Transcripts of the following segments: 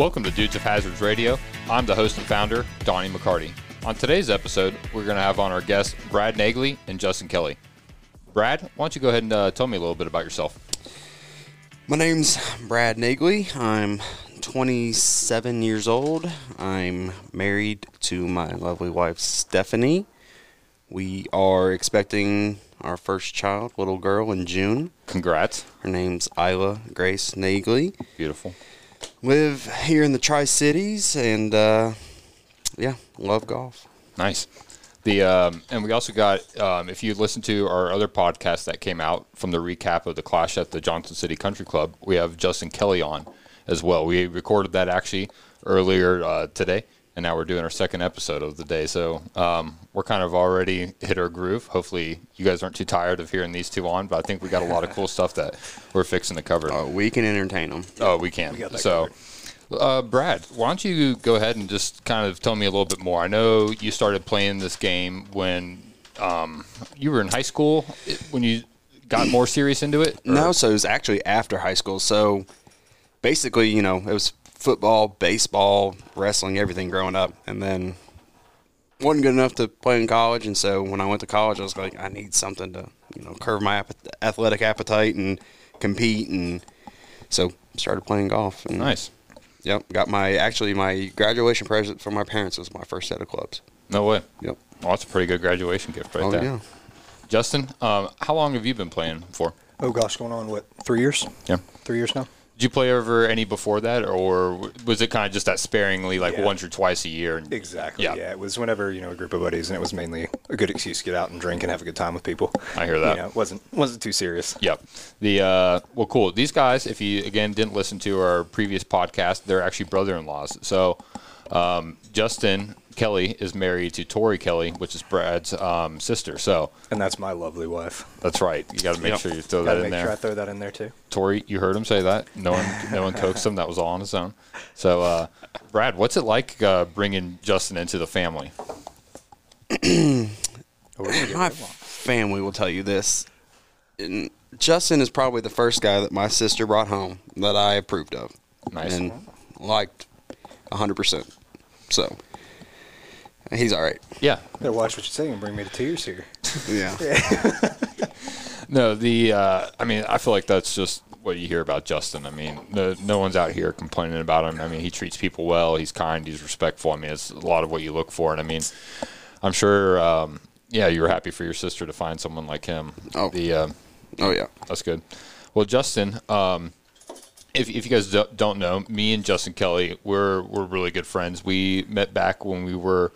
Welcome to Dudes of Hazards Radio. I'm the host and founder, Doni McCarty. On today's episode, we're going to have on our guests Brad Naegle and Justin Kelly. Brad, why don't you go ahead and uh, tell me a little bit about yourself? My name's Brad Naegle. I'm 27 years old. I'm married to my lovely wife, Stephanie. We are expecting our first child, little girl, in June. Congrats. Her name's Isla Grace Naegle. Beautiful. Live here in the Tri Cities and, uh, yeah, love golf. Nice. The um, and we also got um, if you listen to our other podcast that came out from the recap of the clash at the Johnson City Country Club, we have Justin Kelly on as well. We recorded that actually earlier uh, today, and now we're doing our second episode of the day. So um, we're kind of already hit our groove. Hopefully, you guys aren't too tired of hearing these two on, but I think we got a lot of cool stuff that we're fixing to cover. Uh, we can entertain them. Oh, we can. got that so, uh, Brad, why don't you go ahead and just kind of tell me a little bit more? I know you started playing this game when um, you were in high school. When you got more serious into it? or- No, so it was actually after high school. So basically, you know, it was football, baseball, wrestling, everything growing up, and then wasn't good enough to play in college. And so when I went to college, I was like, I need something to, you know, curb my app- athletic appetite and compete, and so started playing golf. And, Nice. Yep, got my actually my graduation present from my parents was my first set of clubs. No way. Yep. Well, that's a pretty good graduation gift right oh there. yeah. Justin, um, how long have you been playing for? Oh gosh, going on what? Three years? Yeah. Three years now. Did you play over any before that, or was it kind of just that sparingly, like Yeah. once or twice a year? and- Exactly. Yeah. Yeah. It was whenever you know a group of buddies, and it was mainly a good excuse to get out and drink and have a good time with people. I hear that. You know, it wasn't wasn't too serious. Yep. The uh, well, cool. These guys, if you again didn't listen to our previous podcast, they're actually brother-in-laws. So um, Justin Kelly is married to Tori Kelly, which is Brad's um, sister. So And that's my lovely wife. that's right. You got to make Yep. sure you throw Got that in make there. sure I throw that in there too. Tori, you heard him say that. No one, no one coaxed him. That was all on his own. So, uh, Brad, what's it like uh, bringing Justin into the family? My family will tell you this. And Justin is probably the first guy that my sister brought home that I approved of Nice. and liked 100%. So he's all right. yeah. Better watch what you say and bring me to tears here. Yeah. No, the uh, I mean, I feel like that's just what you hear about Justin. I mean, no, no one's out here complaining about him. I mean, he treats people well. He's kind. He's respectful. I mean, it's a lot of what you look for. And I mean, I'm sure, um, yeah, you were happy for your sister to find someone like him. Oh. the uh, Oh, yeah. that's good. Well, Justin, um, if, if you guys do- don't know, me and Justin Kelly, we're we're really good friends. We met back when we were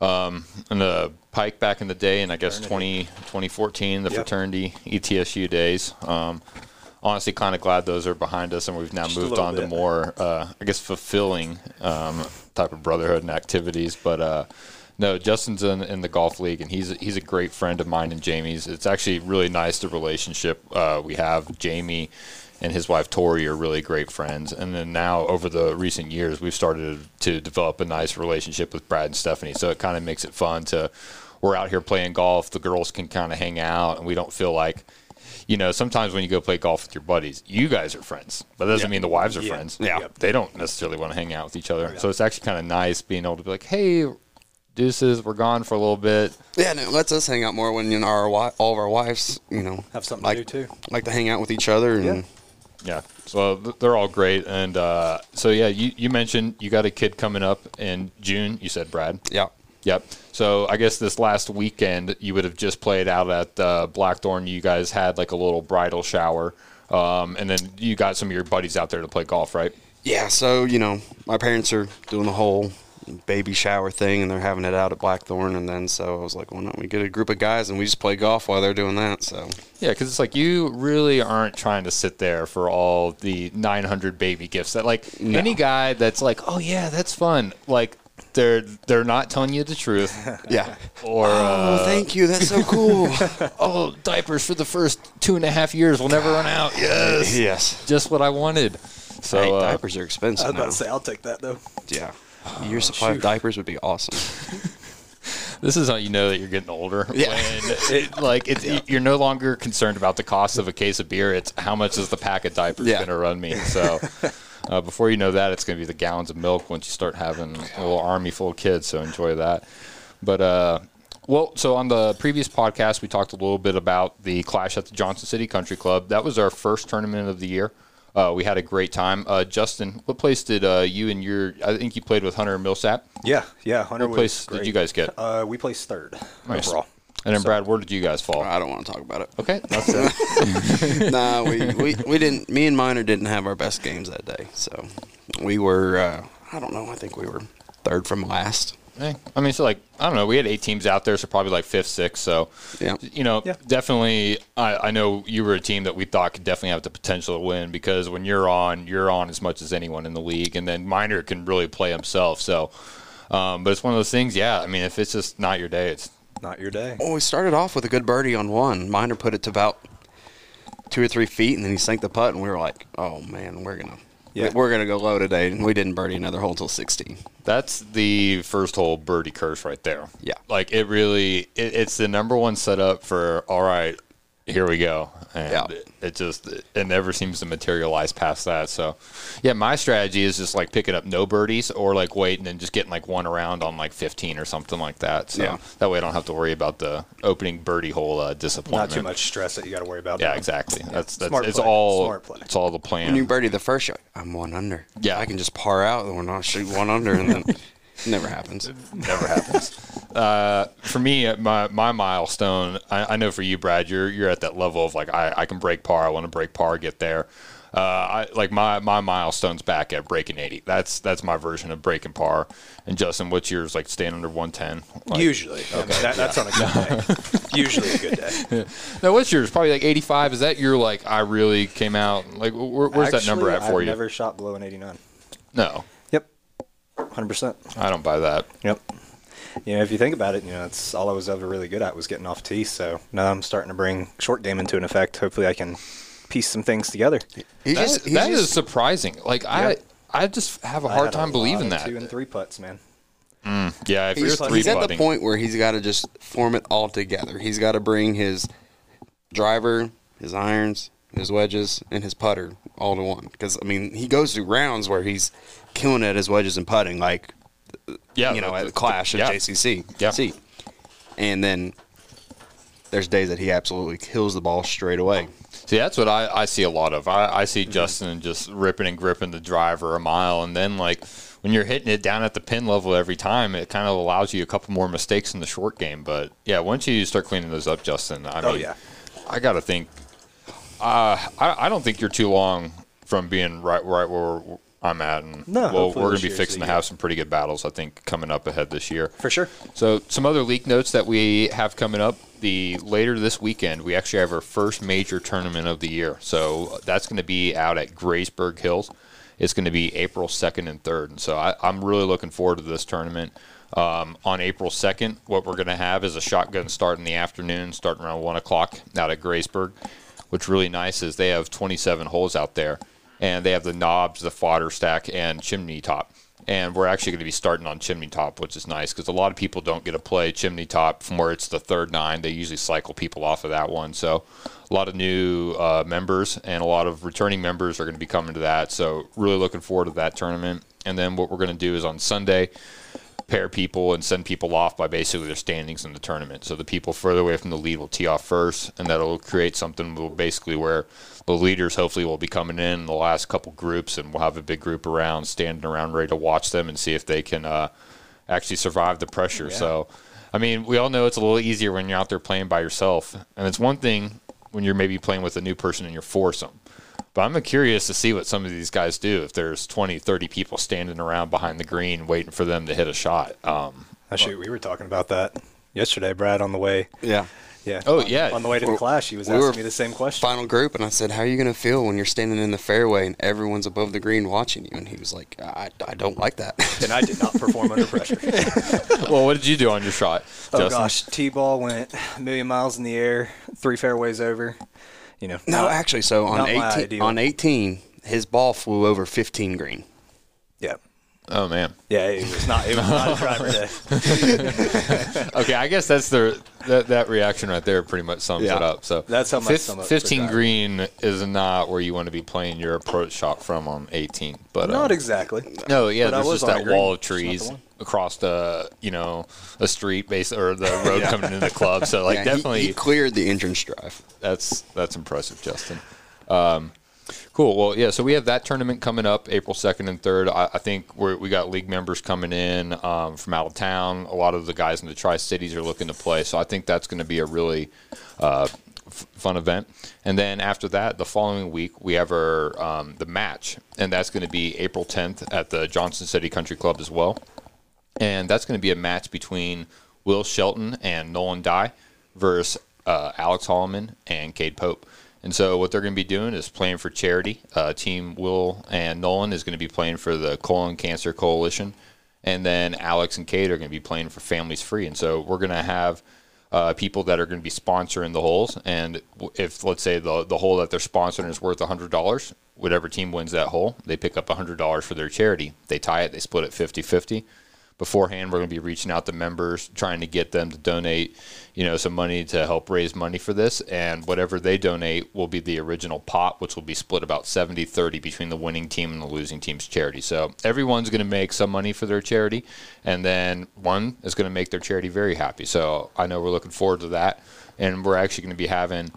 um, in the Pike back in the day, and I guess 20, 2014, the Yep. fraternity ETSU days. Um, honestly, kind of glad those are behind us, and we've now Just moved on to more, uh, I guess, fulfilling um, type of brotherhood and activities. But uh, no, Justin's in, in the golf league, and he's he's a great friend of mine and Jamie's. It's actually really nice the relationship uh, we have. Jamie and his wife Tori are really great friends, and then now over the recent years, we've started to develop a nice relationship with Brad and Stephanie. So it kind of makes it fun to we're out here playing golf. The girls can kind of hang out, and we don't feel like. You know, sometimes when you go play golf with your buddies, you guys are friends, but that doesn't Yeah. mean the wives are Yeah. friends. Yeah. Yep. They don't necessarily want to hang out with each other. So it's actually kind of nice being able to be like, hey, deuces, we're gone for a little bit. Yeah, and it lets us hang out more when you know, our all of our wives, you know, Have something like, to do too. like to hang out with each other. And Yeah. Yeah. So they're all great. And uh, so, yeah, you, you mentioned you got a kid coming up in June. You said, Brad. yeah. Yep. So I guess this last weekend you would have just played out at uh, Blackthorn. You guys had like a little bridal shower. Um, and then you got some of your buddies out there to play golf, right? Yeah, so, you know, my parents are doing the whole baby shower thing and they're having it out at Blackthorn. And then so I was like, why don't we get a group of guys and we just play golf while they're doing that? So, Yeah, because it's like you really aren't trying to sit there for all the 900 baby gifts. That like any guy that's like, oh yeah, that's fun. Like they're they're not telling you the truth, yeah. or Oh, uh, thank you. That's so cool. oh diapers for the first two and a half years will never run out. Yes, yes. just what I wanted. So Hey, uh, diapers are expensive. I was about now. to say I'll take that though. Yeah. Your supply of diapers would be awesome. This is how you know that you're getting older. Yeah. When it, like it's you're no longer concerned about the cost of a case of beer. It's how much is the pack of diapers Yeah. going to run me. So, Uh, before you know that, it's going to be the gallons of milk once you start having a little army full of kids. So enjoy that. But uh, well, so on the previous podcast, we talked a little bit about the clash at the Johnson City Country Club. That was our first tournament of the year. Uh, we had a great time. Uh, Justin, what place did uh, you and your? I think you played with Hunter Millsap. Yeah, yeah. Hunter What was place did you guys get? Uh, we placed third Nice. overall. And then Brad, where did you guys fall? I don't want to talk about it. Okay, that's it. nah, we, we, we didn't. Me and Miner didn't have our best games that day, so we were. Uh, I don't know. I think we were third from last. Hey, I mean, so like I don't know. We had eight teams out there, so probably like fifth, sixth. So Yeah. you know, Yeah. definitely. I, I know you were a team that we thought could definitely have the potential to win because when you're on, you're on as much as anyone in the league, and then Miner can really play himself. So, um, but it's one of those things. Yeah, I mean, if it's just not your day, it's Not your day. Well, we started off with a good birdie on one. Miner put it to about two or three feet, and then he sank the putt, and we were like, "Oh man, we're gonna." Yeah. We're gonna go low today, and we didn't birdie another hole until 16. That's the first hole birdie curse right there. Yeah. Like it really, it, it's the number one setup for, all right, here we go. And Yeah. it, it just, it never seems to materialize past that. So, yeah, my strategy is just like picking up no birdies or like wait and then just getting like one around on like 15 or something like that. So Yeah. that way I don't have to worry about the opening birdie hole uh, disappointment. Not too much stress that you got to worry about. Yeah, exactly. That's, that's Smart it's play. all, Smart play. it's all the When plan. you birdie the first shot, I'm one under. Yeah. I can just par out, and we're not shoot one under, and then it never happens. never happens. Uh, for me, my my milestone. I, I know for you, Brad, you're you're at that level of like I, I can break par. I want to break par, get there. Uh, I like my my milestone's back at breaking eighty. That's that's my version of breaking par. And Justin, what's yours? Like staying under one ten. Like, Usually, I mean, that, that's on a good day. Usually a good day. no, what's yours? Probably like eighty five. Is that your like I really came out? Like where, where's that number at Actually, for I've you? Never shot below an 89. No, Yep, 100. percent I don't buy that. Yep. You know, if you think about it, you know, it's all I was ever really good at was getting off tee. So now I'm starting to bring short game into an effect. Hopefully, I can piece some things together. He That, just, he's that is just- surprising. Like Yeah. I I just have a hard time lot believing that. Two and three putts, man. Mm, yeah, if you're he's, three he's at the point where he's got to just form it all together. He's got to bring his driver, his irons, his wedges, and his putter all to one. Because I mean, he goes through rounds where he's killing it as wedges and putting, like yeah, you know, the- at the- the Clash at yeah. JCC. Yeah. See. And then there's days that he absolutely kills the ball straight away. See, that's what I, I see a lot of. I, I see Justin just ripping and gripping the driver a mile, and then like when you're hitting it down at the pin level every time, it kind of allows you a couple more mistakes in the short game. But yeah, once you start cleaning those up, Justin, I Oh, mean, yeah. I got to think. Uh, I, I don't think you're too long from being right right where I'm at, and No, well, we're going to be fixing to have some pretty good battles. I think coming up ahead this year. For sure. So, some other league notes that we have coming up. The later this weekend, we actually have our first major tournament of the year. So that's going to be out at Graysburg Hills. It's going to be April second and third. And so I, I'm really looking forward to this tournament. Um, on April second, what we're going to have is a shotgun start in the afternoon, starting around one o'clock out at Graysburg. What's really nice is they have 27 holes out there, and they have the knobs, the fodder stack, and chimney top and we're actually going to be starting on chimney top, which is nice because a lot of people don't get to play chimney top from where it's the third nine. They usually cycle people off of that one. So a lot of new uh, members and a lot of returning members are going to be coming to that. So really looking forward to that tournament. And then what we're going to do is on Sunday pair people and send people off by basically their standings in the tournament. So the people further away from the lead will tee off first, and that'll create something will basically where the leaders hopefully will be coming in the last couple groups, and we'll have a big group around, standing around, ready to watch them and see if they can uh, actually survive the pressure. So, I mean, we all know it's a little easier when you're out there playing by yourself, and it's one thing when you're maybe playing with a new person in your foursome. But I'm curious to see what some of these guys do if there's 20, 30 people standing around behind the green waiting for them to hit a shot. Um, Actually, we were talking about that yesterday, Brad, on the way. Yeah. Yeah. Oh, on- yeah. On the way to the Well, clash, he was we asking were me the same question. Final group, and I said, "How are you going to feel when you're standing in the fairway and everyone's above the green watching you?" And he was like, "I, I don't like that." And I did not perform under pressure. well, what did you do on your shot? Oh Justin? gosh, T-ball went a million miles in the air, three fairways over. You know, no, not- actually, so on 18, on 18, his ball flew over 15 green. yeah, Oh man. Yeah, it was not. It was not a driver day. Okay, I guess that's the that, that reaction right there pretty much sums Yeah. it up. So That's how much fif- sum up 15 green is not where you want to be playing your approach shot from on 18. But Not uh, exactly. no, yeah, but I there's just that wall of It's not the trees across the you know a street base or the road coming into the club. So like Yeah, he- definitely he, cleared the entrance drive. that's that's impressive, Justin. Um, cool. Well, yeah. So we have that tournament coming up April second and third. I, I think we got league members coming in um, from out of town. A lot of the guys in the Tri Cities are looking to play. So I think that's going to be a really uh, f- fun event. And then after that, the following week we have our um, the match, and that's going to be April tenth at the Johnson City Country Club as well and that's going to be a match between Will Shelton and Nolan Dye versus uh, Alex Holloman and Cade Pope. And so what they're going to be doing is playing for charity. Uh, team Will and Nolan is going to be playing for the Colon Cancer Coalition, and then Alex and Cade are going to be playing for Families Free. And so we're going to have uh, people that are going to be sponsoring the holes. And if let's say the the hole that they're sponsoring is worth hundred dollars, whatever team wins that hole, they pick up hundred dollars for their charity. They tie it, they split it 50-50 beforehand we're going to be reaching out to members trying to get them to donate you know some money to help raise money for this. And whatever they donate will be the original pot which will be split about 70-30 between the winning team and the losing team's charity. So everyone's going to make some money for their charity and then one is going to make their charity very happy. So i know we're looking forward to that. And we're actually going to be having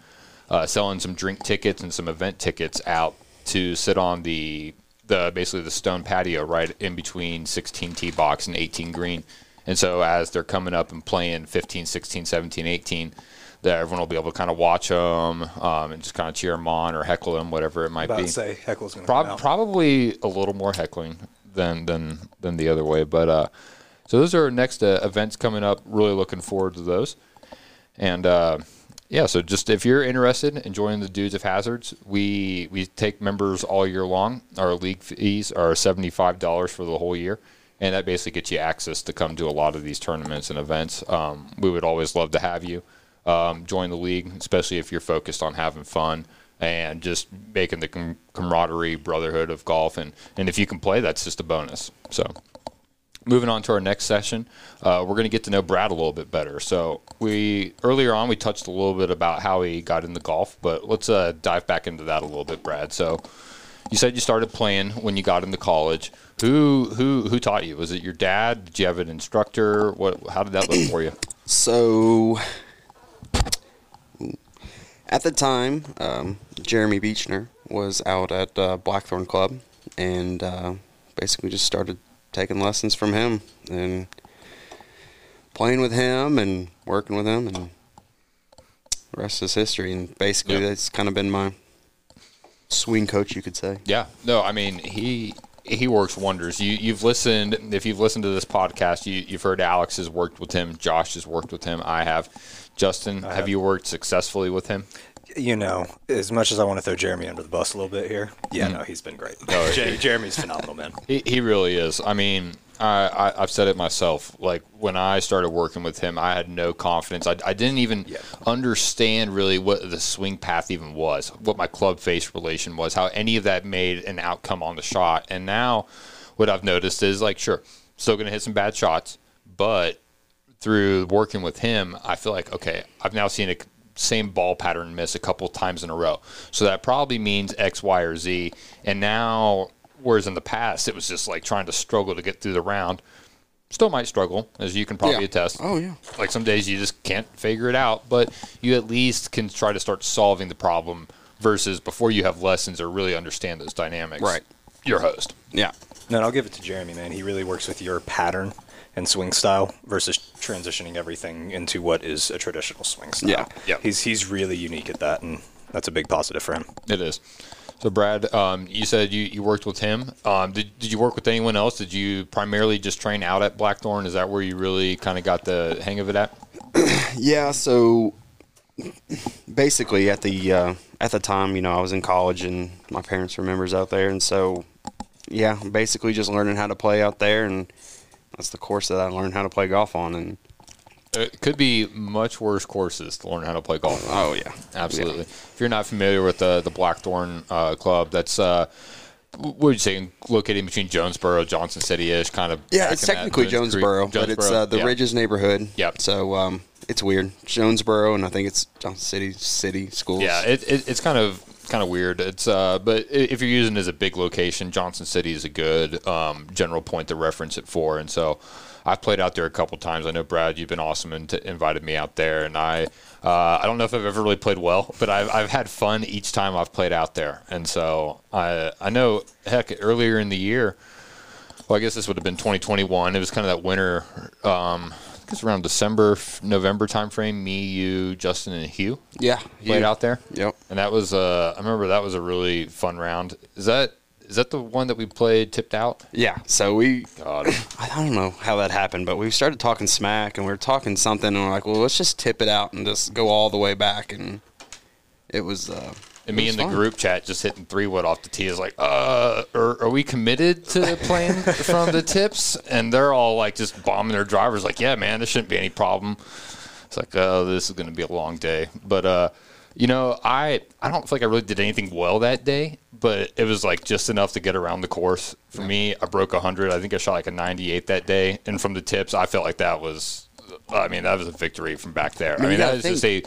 uh, selling some drink tickets and some event tickets out to sit on the the basically the stone patio right in between 16 tee box and 18 green. And so as they're coming up and playing 15, 16, 17, 18, that everyone will be able to kind of watch them um, and just kind of cheer them on or heckle them, whatever it might About be. say Heckle's going to out. probably a little more heckling than than than the other way, but uh, so those are our next uh, events coming up. Really looking forward to those, and uh, yeah. So just if you're interested in joining the Dudes of Hazards, we we take members all year long. Our league fees are seventy five dollars for the whole year. And that basically gets you access to come to a lot of these tournaments and events. Um, we would always love to have you um, join the league, especially if you're focused on having fun and just making the com- camaraderie, brotherhood of golf. And, and if you can play, that's just a bonus. So, moving on to our next session, uh, we're going to get to know Brad a little bit better. So, we earlier on we touched a little bit about how he got into golf, but let's uh, dive back into that a little bit, Brad. So, you said you started playing when you got into college. Who who who taught you? Was it your dad? Did you have an instructor? What? How did that look for you? So, at the time, um, Jeremy Beechner was out at uh, Blackthorn Club and uh, basically just started taking lessons from him and playing with him and working with him, and the rest is history. And basically, Yeah. that's kind of been my swing coach, you could say. Yeah, no, I mean he he works wonders. You you've listened if you've listened to this podcast, you you've heard Alex has worked with him, Josh has worked with him, I have. Justin, have, have. you worked successfully with him? You know, as much as I want to throw Jeremy under the bus a little bit here, yeah, mm. no, he's been great. Jer- Jeremy's phenomenal, man. He, he really is. I mean, I, I, I've said it myself. Like when I started working with him, I had no confidence. I, I didn't even Yeah. understand really what the swing path even was, what my club face relation was, how any of that made an outcome on the shot. And now, what I've noticed is like, sure, still going to hit some bad shots, but through working with him, I feel like okay, I've now seen a same ball pattern miss a couple times in a row. So that probably means X, Y, or Z. And now, whereas in the past it was just like trying to struggle to get through the round. Still might struggle, as you can probably Yeah. attest. Oh, yeah. Like some days you just can't figure it out, but you at least can try to start solving the problem versus before you have lessons or really understand those dynamics. Right. Your host. Yeah. No, I'll give it to Jeremy, man. He really works with your pattern and swing style versus transitioning everything into what is a traditional swing style. Yeah. Yeah. He's he's really unique at that, and that's a big positive for him. It is. So, Brad, um, you said you, you worked with him. Um, did, did you work with anyone else? Did you primarily just train out at Blackthorn? Is that where you really kind of got the hang of it at? Yeah, so basically at the uh, at the time, you know, I was in college and my parents were members out there, and so yeah, basically just learning how to play out there, and that's the course that I learned how to play golf on, and It could be much worse courses to learn how to play golf. oh yeah, Absolutely. If you're not familiar with the the Blackthorn uh, Club, that's uh, what would you say, located between Jonesboro, Johnson City-ish, kind of. Yeah, it's technically Jones Creek- Jonesboro, but it's uh, the yeah. Ridges neighborhood. Yep. So um, it's weird. Jonesboro, and I think it's Johnson City City Schools. Yeah, it, it, it's kind of kind of weird. It's uh, but if you're using it as a big location, Johnson City is a good um, general point to reference it for. And so, I've played out there a couple times. I know Brad, you've been awesome and t- invited me out there, and I uh, I don't know if I've ever really played well, but I've I've had fun each time I've played out there. And so I I know heck earlier in the year. Well, I guess this would have been 2021. It was kind of that winter. Um, I guess around December, November timeframe. Me, you, Justin, and Hugh yeah. played out there. Yep. And that was uh I remember that was a really fun round. Is that is that the one that we played tipped out? Yeah. So we God. I don't know how that happened, but we started talking smack and we were talking something and we're like, well, let's just tip it out and just go all the way back. And it was. Uh, And me was in the fun. group chat just hitting three wood off the tee is like, uh, are, are we committed to playing from the tips? And they're all like just bombing their drivers, like, yeah, man, this shouldn't be any problem. It's like, oh, this is going to be a long day. But, uh, you know, I I don't feel like I really did anything well that day, but it was like just enough to get around the course. For me, I broke 100. I think I shot like a 98 that day. And from the tips, I felt like that was, I mean, that was a victory from back there. I mean, mean, you that gotta just a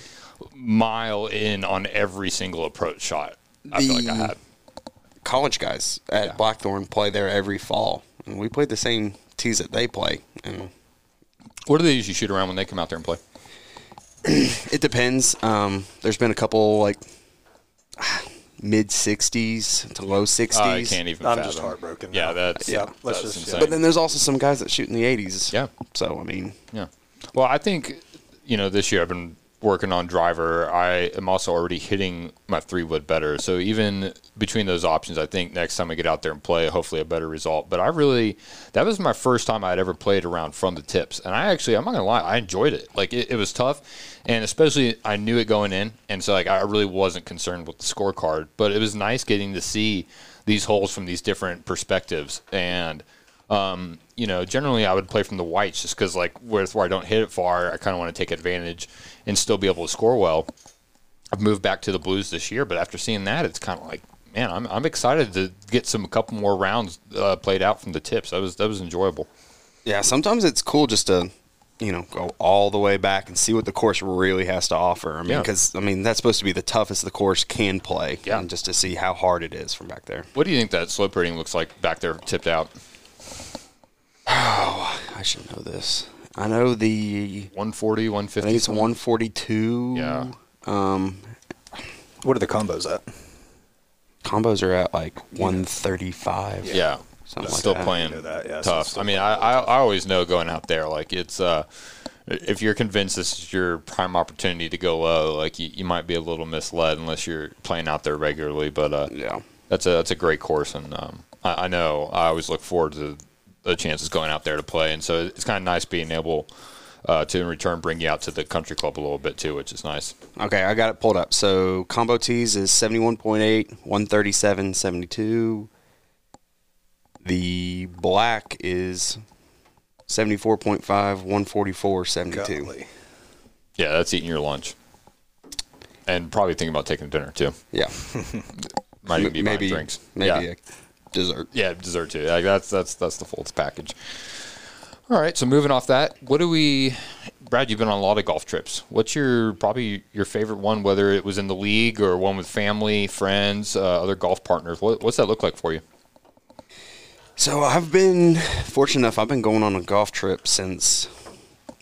mile in on every single approach shot. I feel like I The- had. college guys at Yeah. Blackthorn play there every fall, and we played the same tees that they play. And What do they usually shoot around when they come out there and play? it depends. Um, there's been a couple like mid 60s to low 60s. I can't even. I'm fathom. just heartbroken Yeah, that's Yeah, yeah. let's that's just- insane. But then there's also some guys that shoot in the 80s. Yeah. So I mean, Yeah. Well, I think you know this year I've been working on driver. I am also already hitting my three wood better. So even between those options, I think next time I get out there and play, hopefully a better result. But I really that was my first time I'd ever played around from the tips, and I actually I'm not gonna lie, I enjoyed it. Like it, it was tough, and especially I knew it going in, and so like I really wasn't concerned with the scorecard. But it was nice getting to see these holes from these different perspectives and um, you know, generally I would play from the whites just because, like, where, where I don't hit it far, I kind of want to take advantage and still be able to score well. I've moved back to the blues this year, but after seeing that, it's kind of like, man, I'm, I'm excited to get some a couple more rounds uh, played out from the tips. That was that was enjoyable. yeah, sometimes it's cool just to, you know, go all the way back and see what the course really has to offer. I mean, Yeah. because I mean that's supposed to be the toughest the course can play. Yeah. And just to see how hard it is from back there. What do you think that slope rating looks like back there, tipped out? I should know this. I know the. 140, 150. I think it's 142. Yeah. Um, What are the combos at? combos are at like 135. Yeah. Something Still like that. playing I that, yeah, tough. it's still I mean, I, I, I always know going out there, like, it's, uh, if you're convinced this is your prime opportunity to go low, like, you, you might be a little misled unless you're playing out there regularly. But, uh, Yeah. that's a, that's a great course. And, um, I, I know I always look forward to the chances going out there to play. And so it's kind of nice being able, uh, to in return bring you out to the country club a little bit too, which is nice. Okay, I got it pulled up. So combo tees is 71.8, 137, 72. The black is 74.5, 144, 72. Golly. Yeah, that's eating your lunch. And probably thinking about taking dinner too. Yeah. Might even be buying maybe drinks. maybe yeah. Dessert. Yeah, dessert too. Like that's that's that's the full package. All right, so moving off that, what do we? Brad, you've been on a lot of golf trips. What's your probably your favorite one, whether it was in the league or one with family, friends, uh, other golf partners? What, what's that look like for you? So I've been fortunate enough. I've been going on a golf trip since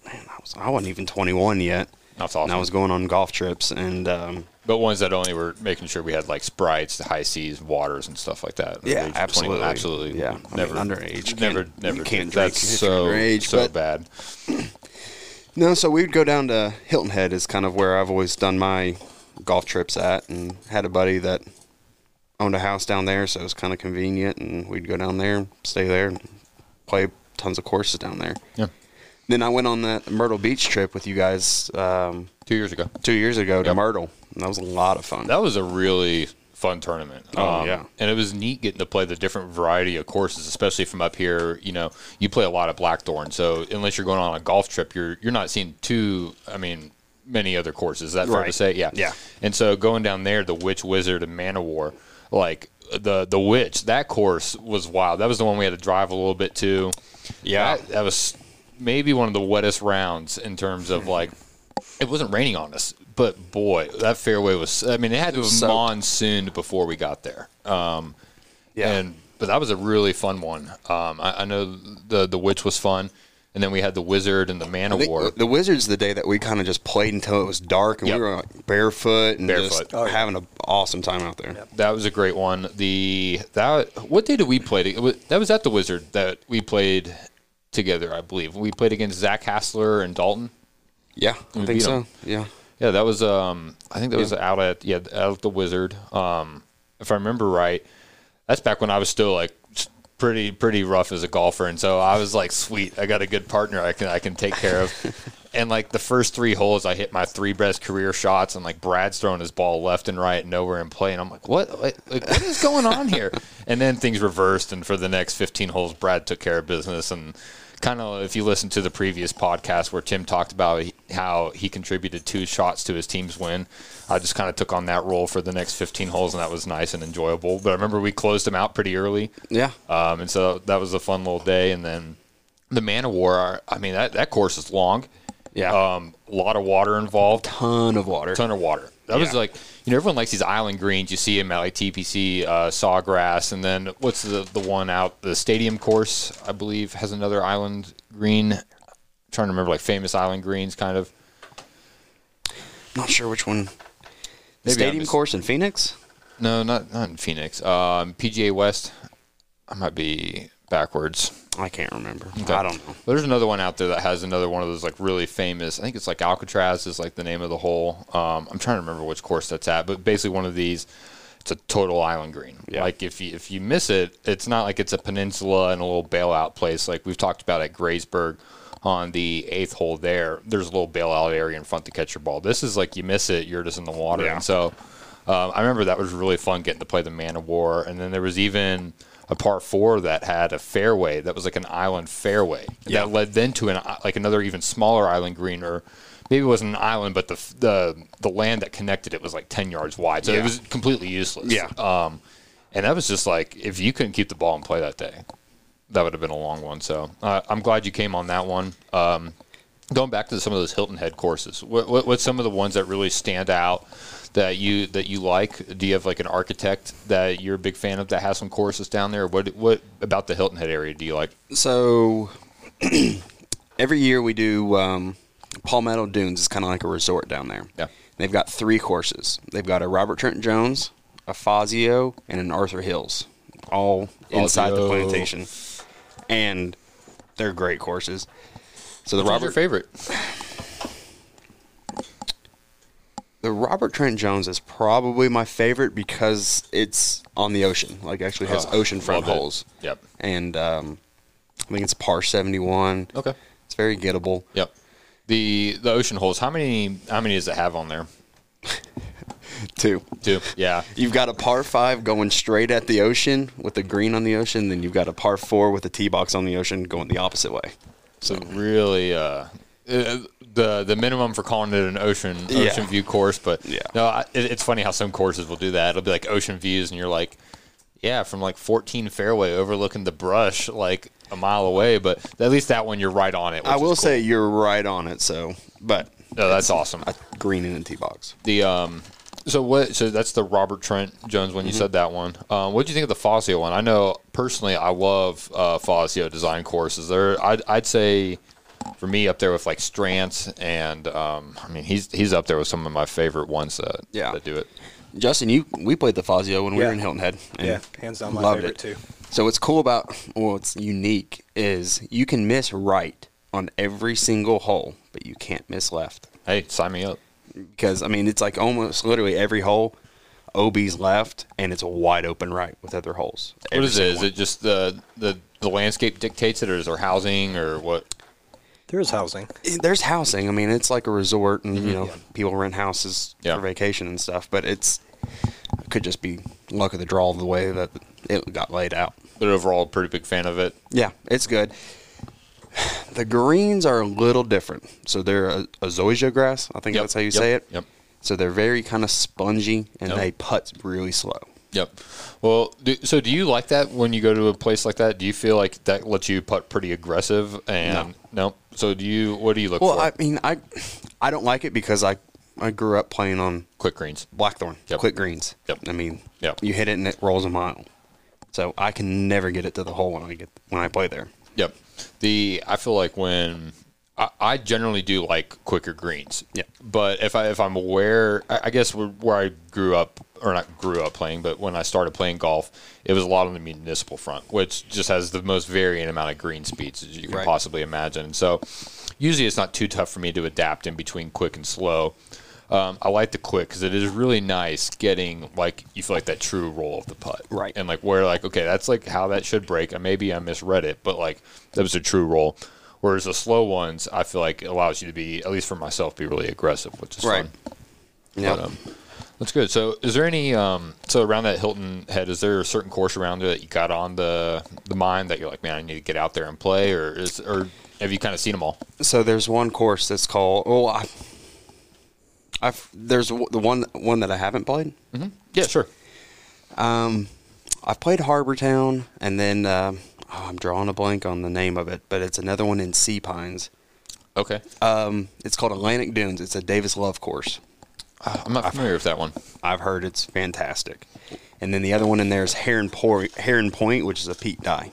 man, I was I wasn't even 21 yet. That's And awesome. I was going on golf trips, and um, but ones that only were making sure we had like sprites, Hi-Cs, waters, and stuff like that. Yeah, of 21, absolutely. absolutely. Yeah, I never mean, underage Never, never you can't drink That's so underage, so bad. No, so we'd go down to Hilton Head is kind of where I've always done my golf trips at and had a buddy that owned a house down there, so it was kind of convenient and we'd go down there, stay there and play tons of courses down there. Yeah, Then I went on that Myrtle Beach trip with you guys um, two years ago. two years ago to Yep. Myrtle. And that was a lot of fun. That was a really fun tournament. Um, Oh, yeah. and it was neat getting to play the different variety of courses, especially from up here. You know, you play a lot of Blackthorn, so unless you're going on a golf trip, you're you're not seeing too. I mean, many other courses. Is that fair to say? Yeah. Yeah. And so going down there, the Witch Wizard and Man of War, like the the witch that course was wild. That was the one we had to drive a little bit to. Yeah. that, that was maybe one of the wettest rounds in terms of like it wasn't raining on us, but boy, that fairway was. I mean, it had to have soaked. monsooned before we got there. Um, Yeah. and but that was a really fun one. Um, I, I know the the witch was fun, and then we had the wizard and the man of war. the Wizards the day that we kind of just played until it was dark and Yep. we were like barefoot and Barefoot. just Oh, yeah. having an awesome time out there. That was a great one. The that what day did we play? to- That was at the Wizard that we played together, I believe. We played against Zach Hassler and Dalton. Yeah, I think so. 'em. Yeah. Yeah, that was um I think that was out at yeah out at the Wizard. Um, if I remember right, that's back when I was still like pretty pretty rough as a golfer, and so I was like, sweet, I got a good partner I can I can take care of. and like the first three holes, I hit my three best career shots, and like Brad's throwing his ball left and right, nowhere in play, and I'm like, what like, like what is going on here? and then things reversed, and for the next 15 holes, Brad took care of business and kind of if you listen to the previous podcast where Tim talked about how he contributed two shots to his team's win, I just kind of took on that role for the next 15 holes, and that was nice and enjoyable. But I remember we closed him out pretty early, Yeah. um, and so that was a fun little day. And then the Man of War, I mean that that course is long, Yeah. um, a lot of water involved, Ton of water. ton of water. That was like you know everyone likes these island greens. You see them at like TPC, uh, Sawgrass, and then what's the the one out the stadium course? I believe has another island green. I'm trying to remember like famous island greens, kind of. Not sure which one. The Maybe stadium just- course in Phoenix? No, not not in Phoenix. Um, PGA West. I might be backwards. I can't remember. Okay. I don't know. There's another one out there that has another one of those like really famous. I think it's like Alcatraz is like the name of the hole. Um, I'm trying to remember which course that's at, but basically one of these. It's a total island green. Yeah. Like if you if you miss it, it's not like it's a peninsula and a little bailout place like we've talked about at Graysburg on the eighth hole. There, there's a little bailout area in front to catch your ball. This is like you miss it, you're just in the water. Yeah. And so um, I remember that was really fun getting to play the Man of War, and then there was even a par four that had a fairway that was like an island fairway Yeah. that led then to an like another even smaller island green, or maybe it wasn't an island, but the the the land that connected it was like ten yards wide, so it was completely useless. Yeah. Um, and that was just like if you couldn't keep the ball and play that day, that would have been a long one. So uh, I'm glad you came on that one. Um, going back to some of those Hilton Head courses, what, what, what's some of the ones that really stand out that you that you like? Do you have like an architect that you're a big fan of that has some courses down there? What what about the Hilton Head area do you like? So every year we do um, Palmetto Dunes is kind of like a resort down there. Yeah. They've got three courses. They've got a Robert Trent Jones, a Fazio, and an Arthur Hills, all inside the plantation, and they're great courses. So the Which Robert favorite? the Robert Trent Jones is probably my favorite because it's on the ocean. Like actually has Oh, oceanfront love it. holes. Yep. And um, I think it's par seventy one. Okay. It's very gettable. Yep. The the ocean holes. How many how many does it have on there? Two. Two. Yeah. You've got a par five going straight at the ocean with the green on the ocean. Then you've got a par four with a tee box on the ocean going the opposite way. So really, uh, uh, the the minimum for calling it an ocean Yeah. ocean view course, but Yeah. no, I, it, it's funny how some courses will do that. It'll be like ocean views, and you're like, yeah, from like 14 fairway overlooking the brush, like a mile away. But at least that one, you're right on it. I will cool. say you're right on it. So, but no, that's awesome. a green in a tee box. The um, so what? So that's the Robert Trent Jones one. You said that one. Um, what do you think of the Fazio one? I know personally, I love uh, Fazio design courses. There, I'd, I'd say for me up there with like Strantz and um, I mean he's he's up there with some of my favorite ones that Yeah. that do it. Justin, you we played the Fazio when we Yeah. were in Hilton Head. and Yeah, hands down my loved favorite it. too. So what's cool about well, what's unique is you can miss right on every single hole, but you can't miss left Hey, sign me up. Because I mean it's like almost literally every hole. OB's left, and it's a wide open right with other holes. What Every is it? single Is it just the the the landscape dictates it, or is there housing, or what? There is housing. Eh, there's housing. I mean, it's like a resort, and you mm-hmm. know, people rent houses Yeah. for vacation and stuff. But it's it could just be luck of the draw of the way that it got laid out. But overall, pretty big fan of it. Yeah, it's good. The greens are a little different. So they're a, a zoysia grass. I think Yep, that's how you yep, say it. Yep. So they're very kind of spongy and Yep. they putt really slow. Yep. Well, do, so do you like that when you go to a place like that? Do you feel like that lets you putt pretty aggressive? And no. So do you? What do you look Well, for? Well, I mean, I I don't like it because I I grew up playing on Quick greens. blackthorn, Yep. quick greens. Yep. I mean, Yep. you hit it and it rolls a mile. So I can never get it to the hole when I get when I play there. Yep. The I feel like when I, I generally do like quicker greens. Yeah. But if I if I'm aware, I, I guess where, where I grew up or not grew up playing, but when I started playing golf, it was a lot on the municipal front, which just has the most varying amount of green speeds as you can Right. possibly imagine. So usually it's not too tough for me to adapt in between quick and slow. Um, I like the quick because it is really nice getting like you feel like that true roll of the putt, Right. And like where like okay, that's like how that should break. And maybe I misread it, but like that was a true roll. Whereas the slow ones, I feel like it allows you to be, at least for myself, be really aggressive, which is Right. fun. Yeah. But, um, that's good. So, is there any um, so around that Hilton Head? Is there a certain course around there that you got on the the mind that you're like, man, I need to get out there and play, or is or have you kind of seen them all? so there's one course that's called oh I I've there's the one one that I haven't played. Yeah, sure. Um, I've played Harbor Town, and then um oh, I'm drawing a blank on the name of it, but it's another one in Sea Pines. Okay, Um, it's called Atlantic Dunes. It's a Davis Love course. Uh, I'm not familiar with that one. I've heard it's fantastic. And then the other one in there is Heron Point, Heron Point, which is a Pete Dye.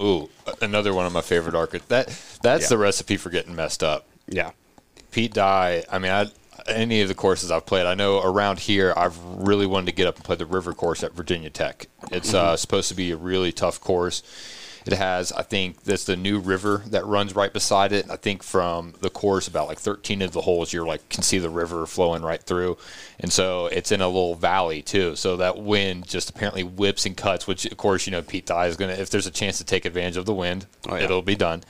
Ooh, another one of my favorite arcades. That that's Yeah. the recipe for getting messed up. Yeah. Pete Dye. I mean, I, any of the courses I've played, I know around here I've really wanted to get up and play the river course at Virginia Tech. It's uh, supposed to be a really tough course. It has, I think, that's the new river that runs right beside it. I think from the course, about like 13 of the holes, you're like can see the river flowing right through, and so it's in a little valley too. So that wind just apparently whips and cuts. Which, of course, you know Pete Dye is gonna. If there's a chance to take advantage of the wind, Oh, yeah. it'll be done.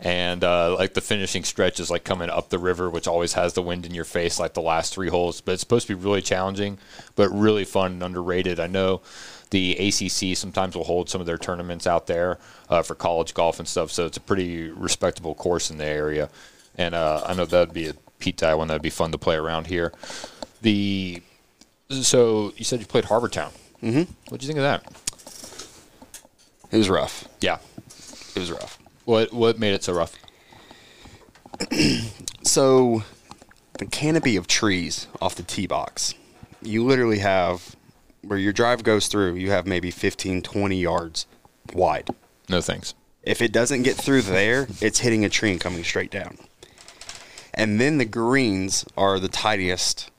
And uh, like the finishing stretch is like coming up the river, which always has the wind in your face, like the last three holes. But it's supposed to be really challenging, but really fun and underrated. I know the ACC sometimes will hold some of their tournaments out there uh, for college golf and stuff. So it's a pretty respectable course in the area. And uh, I know that'd be a Pete Dye one that'd be fun to play around here. The so you said you played Harbor Town. Mm-hmm. What'd you think of that? It was rough. Yeah. It was rough. What what made it so rough? So, the canopy of trees off the tee box, you literally have where your drive goes through, you have maybe 15, 20 yards wide. No thanks. If it doesn't get through there, it's hitting a tree and coming straight down. And then the greens are the tidiest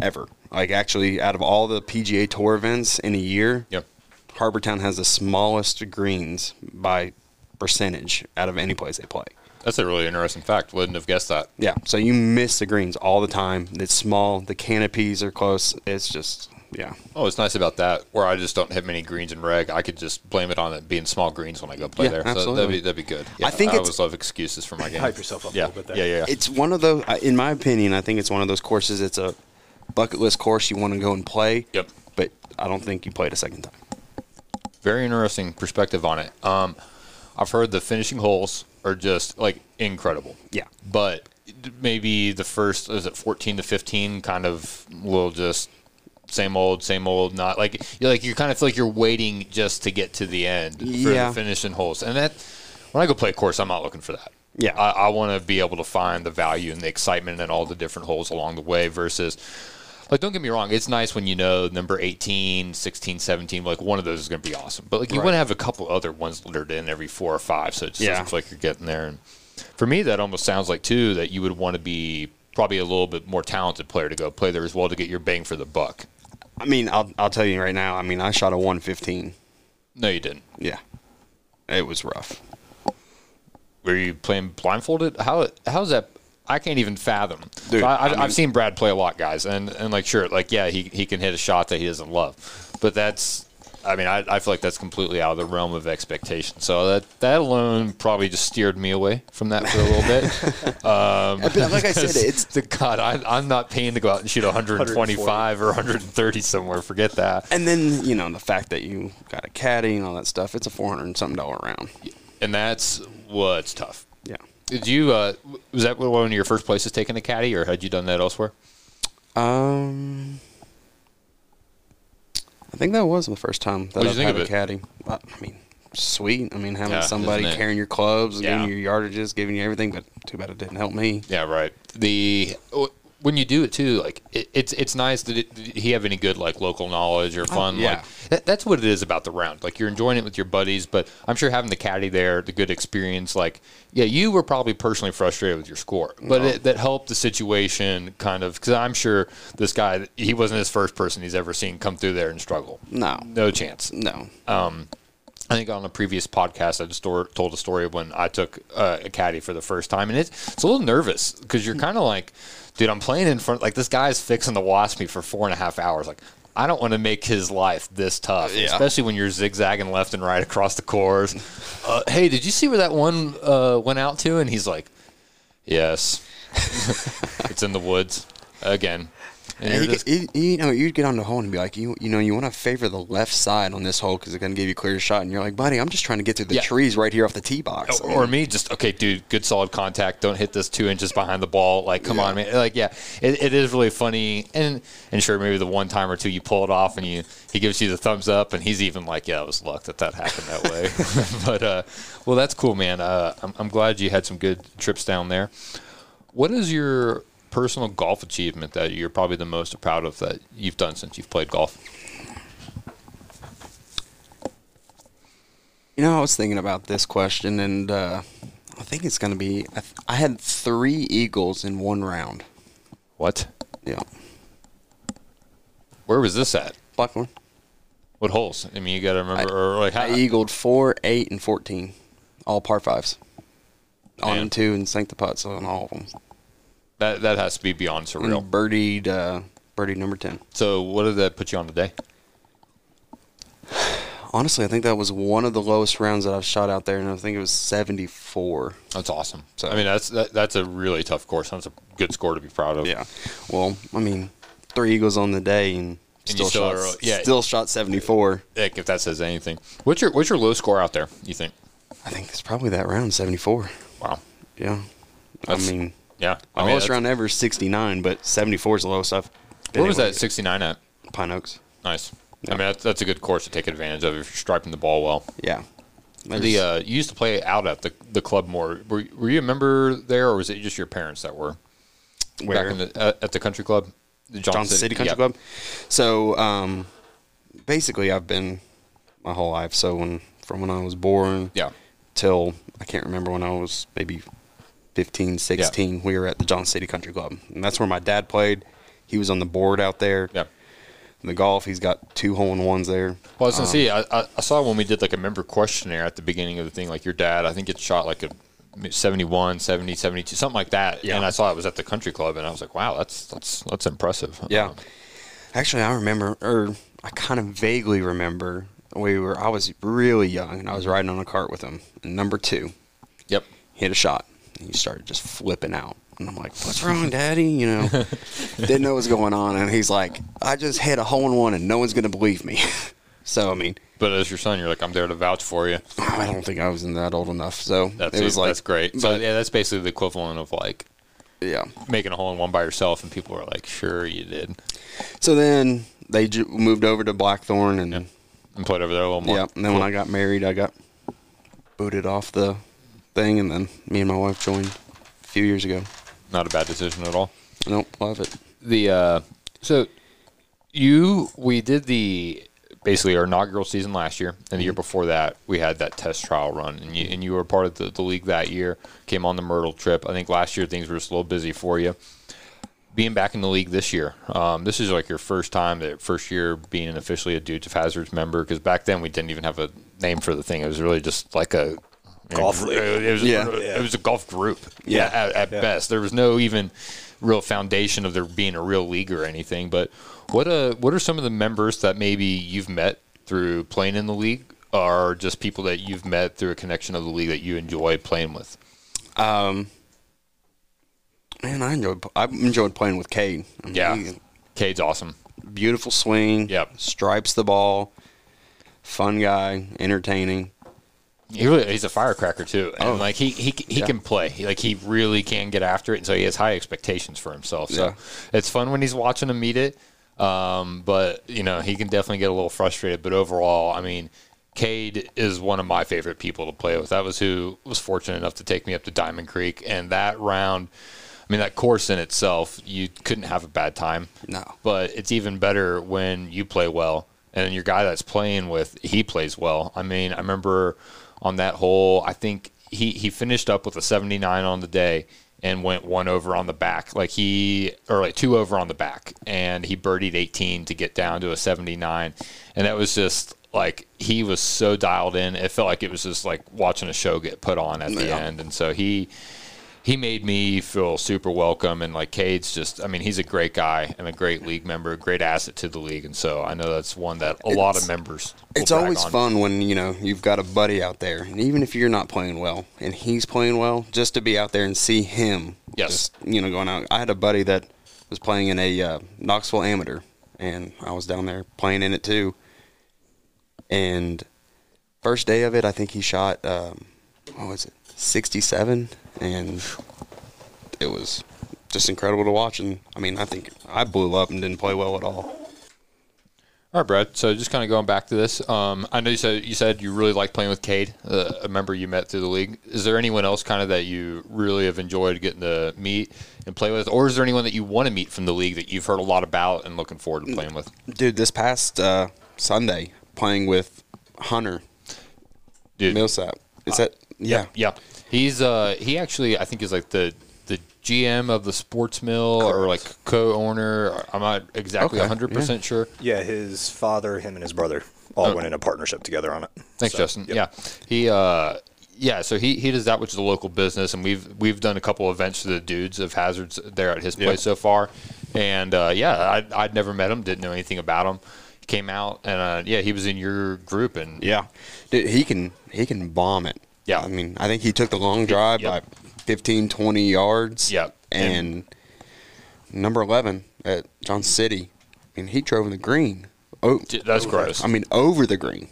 ever. Like, actually, out of all the PGA Tour events in a year, Yep. Harbortown has the smallest greens by percentage out of any place they play. That's a really interesting fact. Wouldn't have guessed that. Yeah, so you miss the greens all the time. It's small. The canopies are close. It's just yeah. Oh, it's nice about that. Where I just don't hit many greens in reg, I could just blame it on it being small greens when I go play Yeah, there. So absolutely. that'd be that'd be good. Yeah, I think I it's- always love excuses for my game. Hype yourself up a little bit there. Yeah, yeah, yeah. It's one of those. In my opinion, I think it's one of those courses. It's a bucket list course you want to go and play. Yep. But I don't think you play it a second time. Very interesting perspective on it. Um, I've heard the finishing holes are just like incredible. Yeah. But maybe the first is it 14 to 15 kind of will just same old, same old. Not like you like you kind of feel like you're waiting just to get to the end for Yeah. the finishing holes, and that when I go play a course, I'm not looking for that. Yeah. I, I want to be able to find the value and the excitement in all the different holes along the way versus. Like, don't get me wrong, it's nice when you know number 18, 16, 17, like one of those is going to be awesome. But, like, you Right. want to have a couple other ones littered in every four or five, so it just Yeah. doesn't feel like you're getting there. And for me, that almost sounds like, too, that you would want to be probably a little bit more talented player to go play there as well to get your bang for the buck. I mean, I'll I'll tell you right now. I mean, I shot a 115. No, you didn't. Yeah. It was rough. Were you playing blindfolded? How how's that? I can't even fathom. Dude, I, I, I mean- I've seen Brad play a lot, guys, and and like sure, like yeah, he he can hit a shot that he doesn't love, but that's. I mean, I, I feel like that's completely out of the realm of expectation. So that that alone probably just steered me away from that for a little bit. Um, But like I said, it's the God, I, I'm not paying to go out and shoot 125 or 130 somewhere. Forget that. and then you know the fact that you got a caddy and all that stuff. It's a 400 and something dollar round. And that's what's tough. Yeah. Did you? Uh, was that one of your first places taking a caddy, or had you done that elsewhere? Um, I think that was the first time that I've had a caddy. I I mean, sweet. I mean, having Yeah, somebody carrying your clubs, Yeah. giving you your yardages, giving you everything. But too bad it didn't help me. Yeah, right. The when you do it too, like it, it's it's nice. Did, it, did he have any good like local knowledge or fun? yeah. Like that, that's what it is about the round. Like you're enjoying it with your buddies, but I'm sure having the caddy there, the good experience. Like yeah, you were probably personally frustrated with your score, but it, that helped the situation kind of because I'm sure this guy he wasn't his first person he's ever seen come through there and struggle. No, No chance. no. Um, I think on a previous podcast, I just told a story of when I took uh, a caddy for the first time, and it's it's a little nervous because you're kind of like, dude, I'm playing in front. Like this guy's fixing to watch me for four and a half hours. Like I don't want to make his life this tough, Yeah. especially when you're zigzagging left and right across the course. Uh, hey, did you see where that one uh, went out to? And he's like, yes, it's in the woods again. And You, just- you, know, you'd get on the hole and be like, you, you know, you want to favor the left side on this hole because it's going to give you a clear shot. And you're like, buddy, I'm just trying to get through the Yeah. trees right here off the tee box. or me just okay dude good solid contact. Don't hit this two inches behind the ball. Like come on man. Like yeah it, it is really funny. And and sure maybe the one time or two you pull it off and you he gives you the thumbs up and he's even like yeah it was luck that that happened that way. But uh well that's cool man. Uh I'm, I'm glad you had some good trips down there. What is your personal golf achievement that you're probably the most proud of that you've done since you've played golf You know, I was thinking about this question, and uh, I think it's going to be. I, th- I had three eagles in one round. what Yeah, where was this at Blackthorn. what holes i mean you gotta remember or like how, I eagled four, eight, and fourteen, all par fives. On Man. and two and sank the putts on all of them. That that has to be beyond surreal birdied, uh, birdied number ten. So what did that put you on today? Honestly, I think that was one of the lowest rounds that I've shot out there, and I think it was seventy-four. That's awesome. So- I mean, that's that, that's a really tough course. That's a good score to be proud of. Yeah. Well, I mean, three eagles on the day, and And still, still shot. yeah. Still shot seventy-four. Heck, if that says anything. What's your what's your low score out there? You think? I think it's probably that round, seventy-four. Wow. Yeah. That's- I mean, Yeah. my I mean, lowest that's- round ever is sixty-nine, but seventy-four is the lowest I've. been Where was able that? to Sixty nine at. get. Pine Oaks. Nice. Yeah. I mean, that's, that's a good course to take advantage of if you're striping the ball well. Yeah. The uh, you used to play out at the the club more. Were, were you a member there, or was it just your parents that were Where? back in the at, at the country club? The Johnson City Country yeah. Club. So um, basically, I've been my whole life. So when from when I was born Yeah. till I can't remember when I was maybe 15, 16, we were at the John City Country Club, and that's where my dad played. He was on the board out there. Yeah. In the golf, he's got two hole in ones there. Well, I was gonna Um, see. I, I, I saw when we did like a member questionnaire at the beginning of the thing, like your dad, I think it shot like a 71, 70, 72, something like that. Yeah. And I saw it was at the country club, and I was like, wow, that's that's that's impressive. Yeah. Um, Actually, I remember, or I kind of vaguely remember, we were. I was really young, and I was riding on a cart with him. Number two, yep. hit a shot, and he started just flipping out. And I'm like, "What's wrong, Daddy?" You know, didn't know what was going on. And he's like, "I just hit a hole in one, and no one's gonna believe me." so I mean, But as your son, you're like, I'm there to vouch for you. I don't think I was in that old enough. So That's it was like that's great. So but- yeah, that's basically the equivalent of like yeah. making a hole in one by yourself, and people are like, sure, you did, So then they ju- moved over to Blackthorn, and and played over there a little more. Yeah, and then when I got married, I got booted off the thing, and then me and my wife joined a few years ago. not a bad decision at all. Nope, love it. the uh so you we did the basically our inaugural season last year and the Mm-hmm. year before that we had that test trial run and you and you were part of the, the league that year came on the myrtle trip i think last year things were just a little busy for you being back in the league this year um, this is like your first time that first year being an officially a dudes of hazards member because back then we didn't even have a name for the thing it was really just like a Golf league. it was, Yeah. it was a golf group Yeah. at, at Yeah. best there was no even real foundation of there being a real league or anything. But what uh what are some of the members that maybe you've met through playing in the league, or just people that you've met through a connection of the league that you enjoy playing with? Um, man, I enjoyed I enjoyed playing with Cade. I mean, Yeah, he- Cade's awesome. beautiful swing. Yep. stripes the ball. Fun guy, entertaining. He really, he's a firecracker too, and Oh. like he he he Yeah. can play. He, like he really can get after it, and so he has high expectations for himself. So Yeah. it's fun when he's watching him meet it. Um, but you know, he can definitely get a little frustrated. But overall, I mean, Cade is one of my favorite people to play with. That was who was fortunate enough to take me up to Diamond Creek, and that round. I mean, that course in itself, you couldn't have a bad time. No. But it's even better when you play well, and your guy that's playing with, he plays well. I mean, I remember on that hole, I think he, he finished up with a 79 on the day and went one over on the back. Like he, or like two over on the back, and he birdied 18 to get down to a 79. And that was just like he was so dialed in. It felt like it was just like watching a show get put on at the Yeah. end. And so he, he made me feel super welcome and like Cade's just I mean he's a great guy and a great league member, a great asset to the league and so I know that's one that a lot of members It's always on. fun when you know you've got a buddy out there, and even if you're not playing well and he's playing well, just to be out there and see him, Yes. just, you know, going out. I had a buddy that was playing in a uh, Knoxville Amateur, and I was down there playing in it too. And first day of it, I think he shot, um, what was it, 67, and it was just incredible to watch. And I mean, I think I blew up and didn't play well at all. All right, Brad. So just kind of going back to this, um, I know you said you said you really like playing with Cade, uh, a member you met through the league. Is there anyone else kind of that you really have enjoyed getting to meet and play with, or is there anyone that you want to meet from the league that you've heard a lot about and looking forward to playing with? Dude, this past uh, Sunday, playing with Hunter Dude, Millsap. Is that yeah? Yeah, he's uh he actually I think is like the the GM of the sports mill or like co-owner. I'm not exactly Okay, 100 percent sure. Yeah, his father, him, and his brother all Oh. went in a partnership together on it. Thanks, So, Justin. yep. Yeah, he uh yeah, so he, he does that, which is a local business, and we've we've done a couple events for the dudes of hazards there at his place Yeah. so far, and uh, yeah, I, I'd never met him, didn't know anything about him. He came out, and uh, yeah, he was in your group, and Yeah, Dude, he can he can bomb it. Yeah. I mean, I think he took the long drive Yep. by 15, 20 yards. Yep. and number eleven at John City. I mean, he drove in the green. Oh, that's gross. I mean, over the green.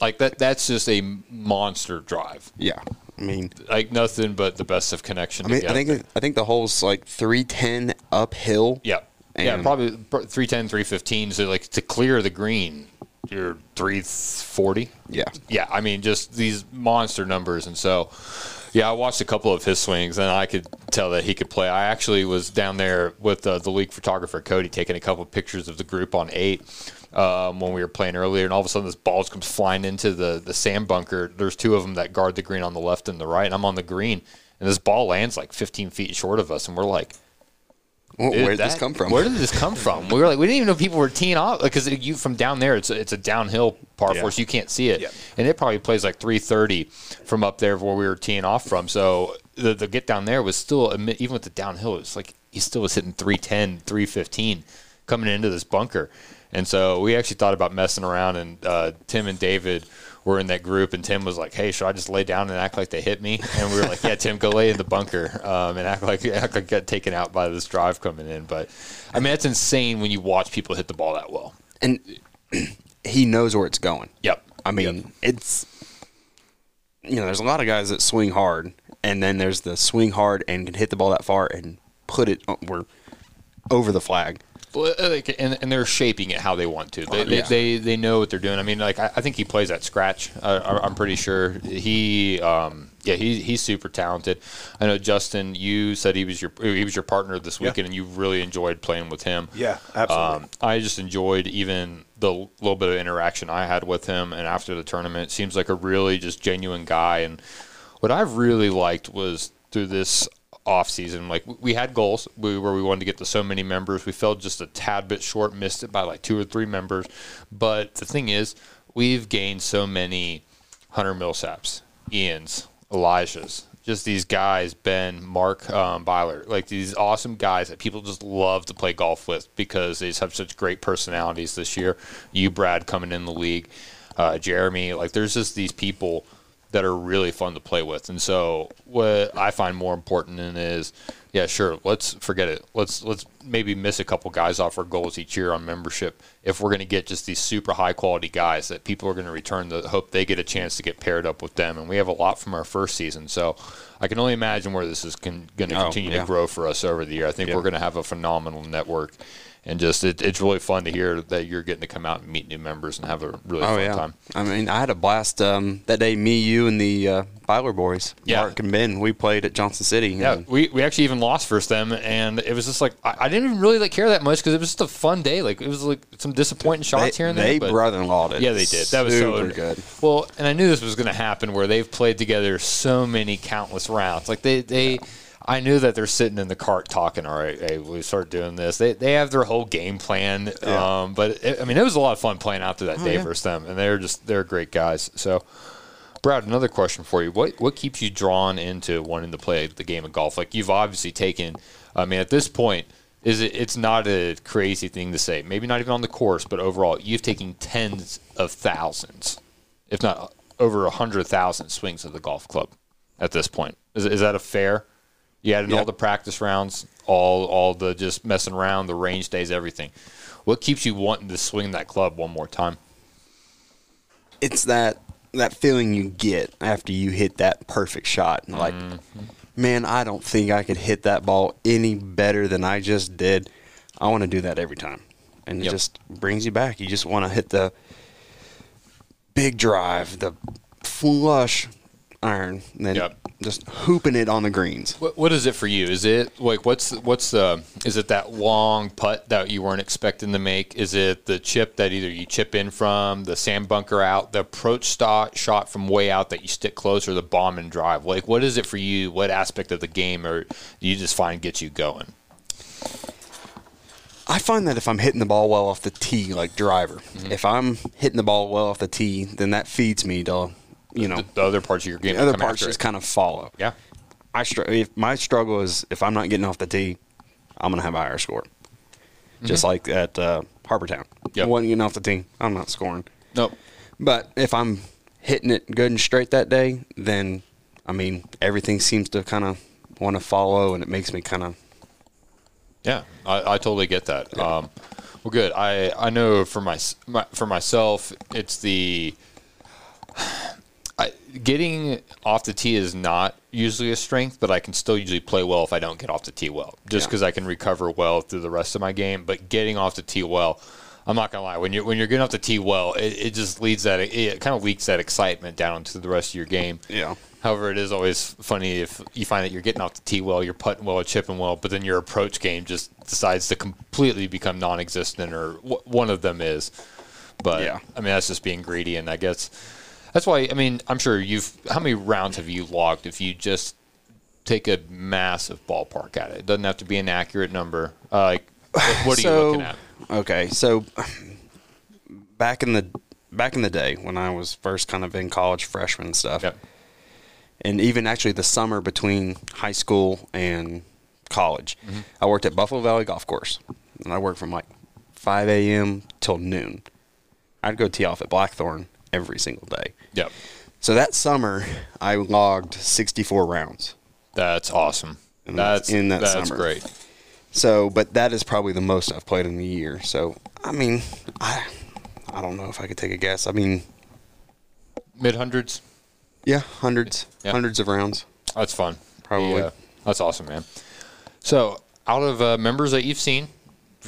like that that's just a monster drive. Yeah. I mean, Like nothing but the best of connection. I mean, I think I think the hole's like three ten uphill. Yeah. yeah, probably 310, 315. So, like, to clear the green, you're 340. Yeah. Yeah, I mean, just these monster numbers. And so, yeah, I watched a couple of his swings, and I could tell that he could play. I actually was down there with uh, the league photographer, Cody, taking a couple of pictures of the group on eight. Um, when we were playing earlier, and all of a sudden this ball comes flying into the the sand bunker. There's two of them that guard the green on the left and the right, and I'm on the green, and this ball lands like 15 feet short of us, and we're like, Well, Dude, where did this come from? Where did this come from? We were like, we didn't even know people were teeing off because you from down there, it's a, it's a downhill par Yeah. four, so you can't see it, Yeah. and it probably plays like 330 from up there where we were teeing off from. So the, the get down there was still even with the downhill, it was like he still was hitting 310, 315 coming into this bunker, and so we actually thought about messing around, and uh, Tim and David. Were in that group, and Tim was like, "Hey, should I just lay down and act like they hit me?" And we were like, "Yeah, Tim, go lay in the bunker um, and act like act like got taken out by this drive coming in." But I mean, that's insane when you watch people hit the ball that well. and he knows where it's going. Yep. I mean, it's you know, there's a lot of guys that swing hard, and then there's the swing hard and can hit the ball that far and put it o- we're over the flag. Well, uh, and, and they're shaping it how they want to. They, Yeah. they, they, they know what they're doing. I mean, like I, I think he plays at scratch. Uh, I- I'm pretty sure he, um, yeah, he, he's super talented. I know Justin. You said he was your he was your partner this Yeah. weekend, and you really enjoyed playing with him. Yeah, absolutely. Um, I just enjoyed even the little bit of interaction I had with him, and after the tournament, seems like a really just genuine guy. And what I've really liked was through this off season, like we had goals where we wanted to get to so many members. We fell just a tad bit short, missed it by like two or three members. But the thing is, we've gained so many Hunter Millsaps, Ian's, Elijah's, just these guys, Ben, Mark um, Byler, like these awesome guys that people just love to play golf with because they just have such great personalities this year. You, Brad, coming in the league, uh, Jeremy, like there's just these people that are really fun to play with. And so what I find more important in is, yeah, sure, let's forget it. Let's let's maybe miss a couple guys off our goals each year on membership if we're going to get just these super high quality guys that people are going to return the hope they get a chance to get paired up with them. And we have a lot from our first season, so I can only imagine where this is con- going to Oh, continue yeah. to grow for us over the year. I think Yeah. we're going to have a phenomenal network. And just it, it's really fun to hear that you're getting to come out and meet new members and have a really Oh fun yeah. time. I mean, I had a blast um, that day. Me, you, and the uh, Byler boys, Yeah. Mark and Ben. We played at Johnson City. Yeah, we, we actually even lost versus them, and it was just like I, I didn't even really like care that much because it was just a fun day. Like it was like some disappointing shots they, here and they there. but- brother-in-lawed it. Yeah, they did. That was super so good. Well, and I knew this was going to happen where they've played together so many countless rounds. Like they, they, I knew that they're sitting in the cart talking. All right, hey, we start doing this. They, they have their whole game plan. Yeah. Um, but it, I mean, it was a lot of fun playing out to that day yeah. versus them, and they're just they're great guys. So. Brad, another question for you. What what keeps you drawn into wanting to play the game of golf? Like you've obviously taken. I mean, at this point, is it? It's not a crazy thing to say. Maybe not even on the course, but overall, you've taken tens of thousands, if not over a hundred thousand swings of the golf club at this point. Is is that a fair? You added all Yep. the practice rounds, all all the just messing around, the range days, everything. What keeps you wanting to swing that club one more time? It's that that feeling you get after you hit that perfect shot. And Like, Mm-hmm. man, I don't think I could hit that ball any better than I just did. I want to do that every time, and Yep. it just brings you back. You just want to hit the big drive, the flush iron, and then Yep. just hooping it on the greens. What, what is it for you? Is it like what's what's the is it that long putt that you weren't expecting to make? Is it the chip that either you chip in from the sand bunker out, the approach shot shot from way out that you stick close, or the bomb and drive? Like what is it for you? What aspect of the game or do you just find gets you going? I find that if I'm hitting the ball well off the tee, like driver, Mm-hmm. if I'm hitting the ball well off the tee, then that feeds me to, you know, The, the other parts of your game, the other parts just it. kind of follow. yeah. I str- if my struggle is if I'm not getting off the tee, I'm gonna have a higher score. Just like at uh, Harbortown, Mm-hmm. Yep. I wasn't getting off the tee. I'm not scoring. Nope. But if I'm hitting it good and straight that day, then I mean everything seems to kind of want to follow, and it makes me kind of Yeah, I, I totally get that. Um, well, good. I, I know for my, my for myself, it's the getting off the tee is not usually a strength, but I can still usually play well if I don't get off the tee well, just Yeah. because I can recover well through the rest of my game. But getting off the tee well, I'm not gonna lie. When you're when you're getting off the tee well, it, it just leads that it kind of leaks that excitement down to the rest of your game. Yeah. However, it is always funny if you find that you're getting off the tee well, you're putting well, or chipping well, but then your approach game just decides to completely become non-existent, or w- one of them is. But Yeah. I mean, that's just being greedy, and I guess that's why. I mean, I'm sure you've. How many rounds have you logged if you just take a massive ballpark at it? It doesn't have to be an accurate number. Uh, like, what, are you looking at? Okay, so back in the back in the day when I was first kind of in college, freshman stuff, Yep. and even actually the summer between high school and college, Mm-hmm. I worked at Buffalo Valley Golf Course, and I worked from like 5 a.m. till noon. I'd go tee off at Blackthorn every single day. Yep. So that summer, I logged 64 rounds. That's awesome. And That's in that that's summer. great. So, but that is probably the most I've played in a year. So, I mean, I I don't know if I could take a guess. I mean, Mid hundreds. yeah, hundreds, Yeah. hundreds of rounds. That's fun. Probably. Yeah. That's awesome, man. So, out of uh, members that you've seen,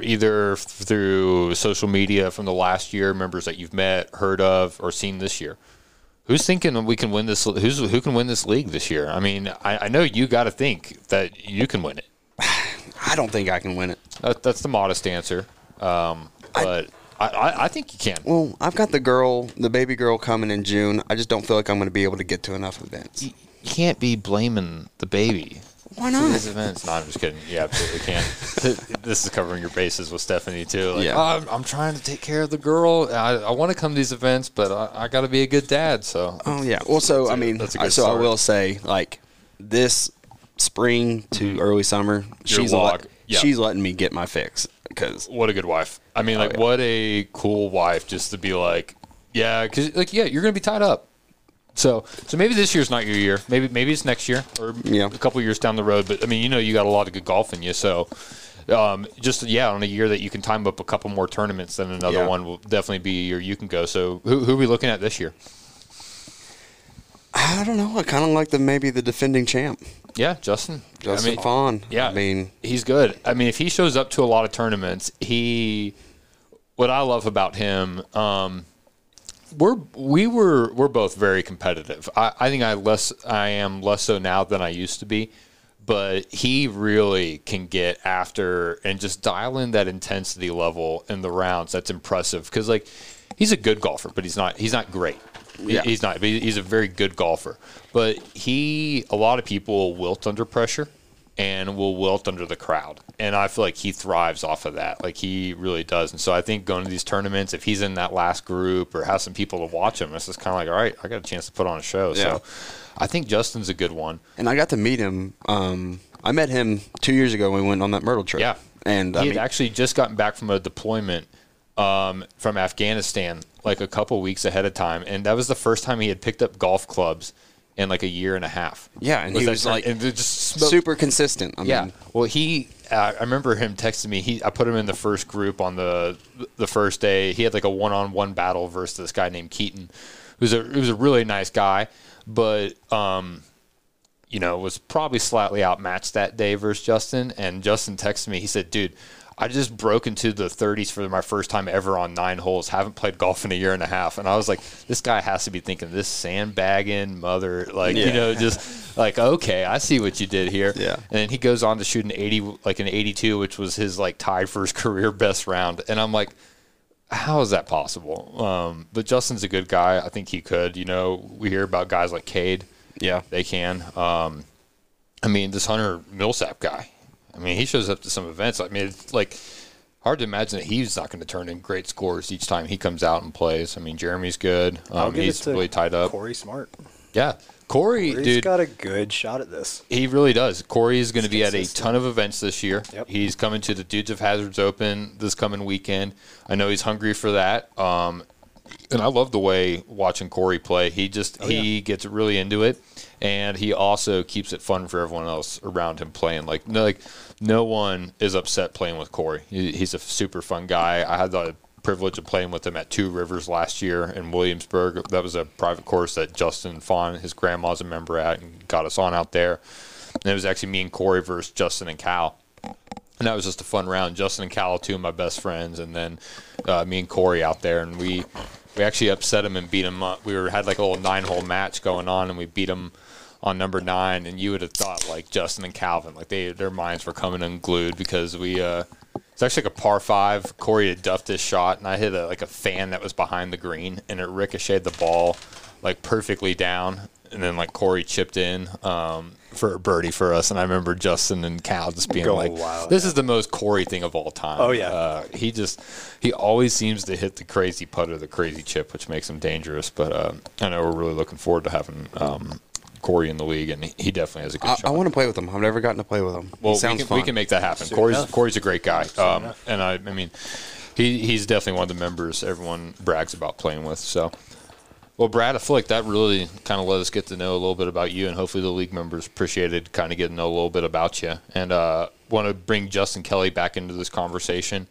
either through social media from the last year, members that you've met, heard of, or seen this year, who's thinking we can win this? Who's who can win this league this year? I mean, I, I know you got to think that you can win it. I don't think I can win it. That, that's the modest answer, um, but I, I, I think you can. Well, I've got the girl, the baby girl coming in June. I just don't feel like I'm going to be able to get to enough events. You can't be blaming the baby. Why not? these events. No, I'm just kidding. You absolutely can. this is covering your bases with Stephanie too. Like, Yeah. "Oh, I'm, I'm trying to take care of the girl. I, I want to come to these events, but I, I got to be a good dad. So Oh yeah. Well, so That's I mean, that's a good so I will say, like this spring to mm-hmm. early summer, she's log, let, yeah. she's letting me get my fix because what a good wife. I mean, oh, like yeah. what a cool wife just to be like, yeah, because like yeah, you're gonna be tied up. So so maybe this year's not your year. Maybe maybe it's next year or Yeah. a couple years down the road. But I mean, you know, you got a lot of good golf in you. So. Um, just yeah, on a year that you can time up a couple more tournaments, then another Yeah. one will definitely be a year you can go. So who, who are we looking at this year? I don't know. I kind of like the maybe the defending champ, Yeah, Justin. Justin I mean, Fawn. Yeah, I mean, he's good. I mean, if he shows up to a lot of tournaments, he. What I love about him, um, we're we were we're both very competitive. I, I think I less I am less so now than I used to be, but he really can get after and just dial in that intensity level in the rounds. That's impressive because like he's a good golfer, but he's not he's not great. Yeah. He's not. But he's a very good golfer. But he, a lot of people wilt under pressure and will wilt under the crowd. And I feel like he thrives off of that. Like he really does. And so I think going to these tournaments, if he's in that last group or has some people to watch him, it's just kind of like, all right, I got a chance to put on a show. Yeah. So I think Justin's a good one. and I got to meet him. Um, I met him two years ago when we went on that Myrtle trip. Yeah. and he I had mean, actually just gotten back from a deployment um, from Afghanistan like a couple weeks ahead of time, and that was the first time he had picked up golf clubs in like a year and a half. Yeah, and he that was, turn- like, and just smoked- super consistent. I Yeah. mean, Well, he. Uh, I remember him texting me. He. I put him in the first group on the the first day. He had like a one on one battle versus this guy named Keaton, who's a who's a really nice guy, but um, you know, was probably slightly outmatched that day versus Justin. And Justin texted me. He said, "Dude." I just broke into the 30s for my first time ever on nine holes. Haven't played golf in a year and a half, and I was like, "This guy has to be thinking this sandbagging mother, like you know, just like okay, I see what you did here." Yeah. And then he goes on to shoot an 80, like an 82, which was his like tied for his career best round. And I'm like, how is that possible? Um, but Justin's a good guy. I think he could. You know, we hear about guys like Cade. yeah, They can. Um, I mean, this Hunter Millsap guy. I mean, he shows up to some events. I mean, it's like hard to imagine that he's not going to turn in great scores each time he comes out and plays. I mean, Jeremy's good. Um, he's really tied up. Corey Smart. Yeah. Corey, Corey's dude, got a good shot at this. he really does. Corey is going to be at a ton of events this year. Yep. He's coming to the Dudes of Hazards Open this coming weekend. I know he's hungry for that. Um, and I love the way watching Corey play. He just he gets really into it, and he also keeps it fun for everyone else around him playing. Like no, like no one is upset playing with Corey. He, he's a super fun guy. I had the privilege of playing with him at Two Rivers last year in Williamsburg. That was a private course that Justin Fawn, his grandma's a member at, and got us on out there. And it was actually me and Corey versus Justin and Cal. And that was just a fun round. Justin and Cal, two of my best friends, and then uh, me and Corey out there, and we we actually upset him and beat him. Up. We were had like a little nine hole match going on, and we beat him on number nine. And you would have thought like Justin and Calvin, like they their minds were coming unglued because we. Uh, it's actually like a par five. Corey had duffed his shot, and I hit a, like a fan that was behind the green, and it ricocheted the ball like perfectly down. And then like Corey chipped in um, for a birdie for us, and I remember Justin and Cal just being Going like, wild, "This is the most Corey thing of all time." Oh, yeah. uh, he just he always seems to hit the crazy putter, the crazy chip, which makes him dangerous. But um, I know we're really looking forward to having um, Corey in the league, and he, he definitely has a good I, shot. I want to play with him. I've never gotten to play with him. Well, he sounds we, can, fun. we can make that happen. Soon Corey's enough. Corey's a great guy, um, and I, I mean, he he's definitely one of the members everyone brags about playing with. So, well, Brad, I feel like that really kind of let us get to know a little bit about you, and hopefully the league members appreciated kind of getting to know a little bit about you. And uh, want to bring Justin Kelly back into this conversation.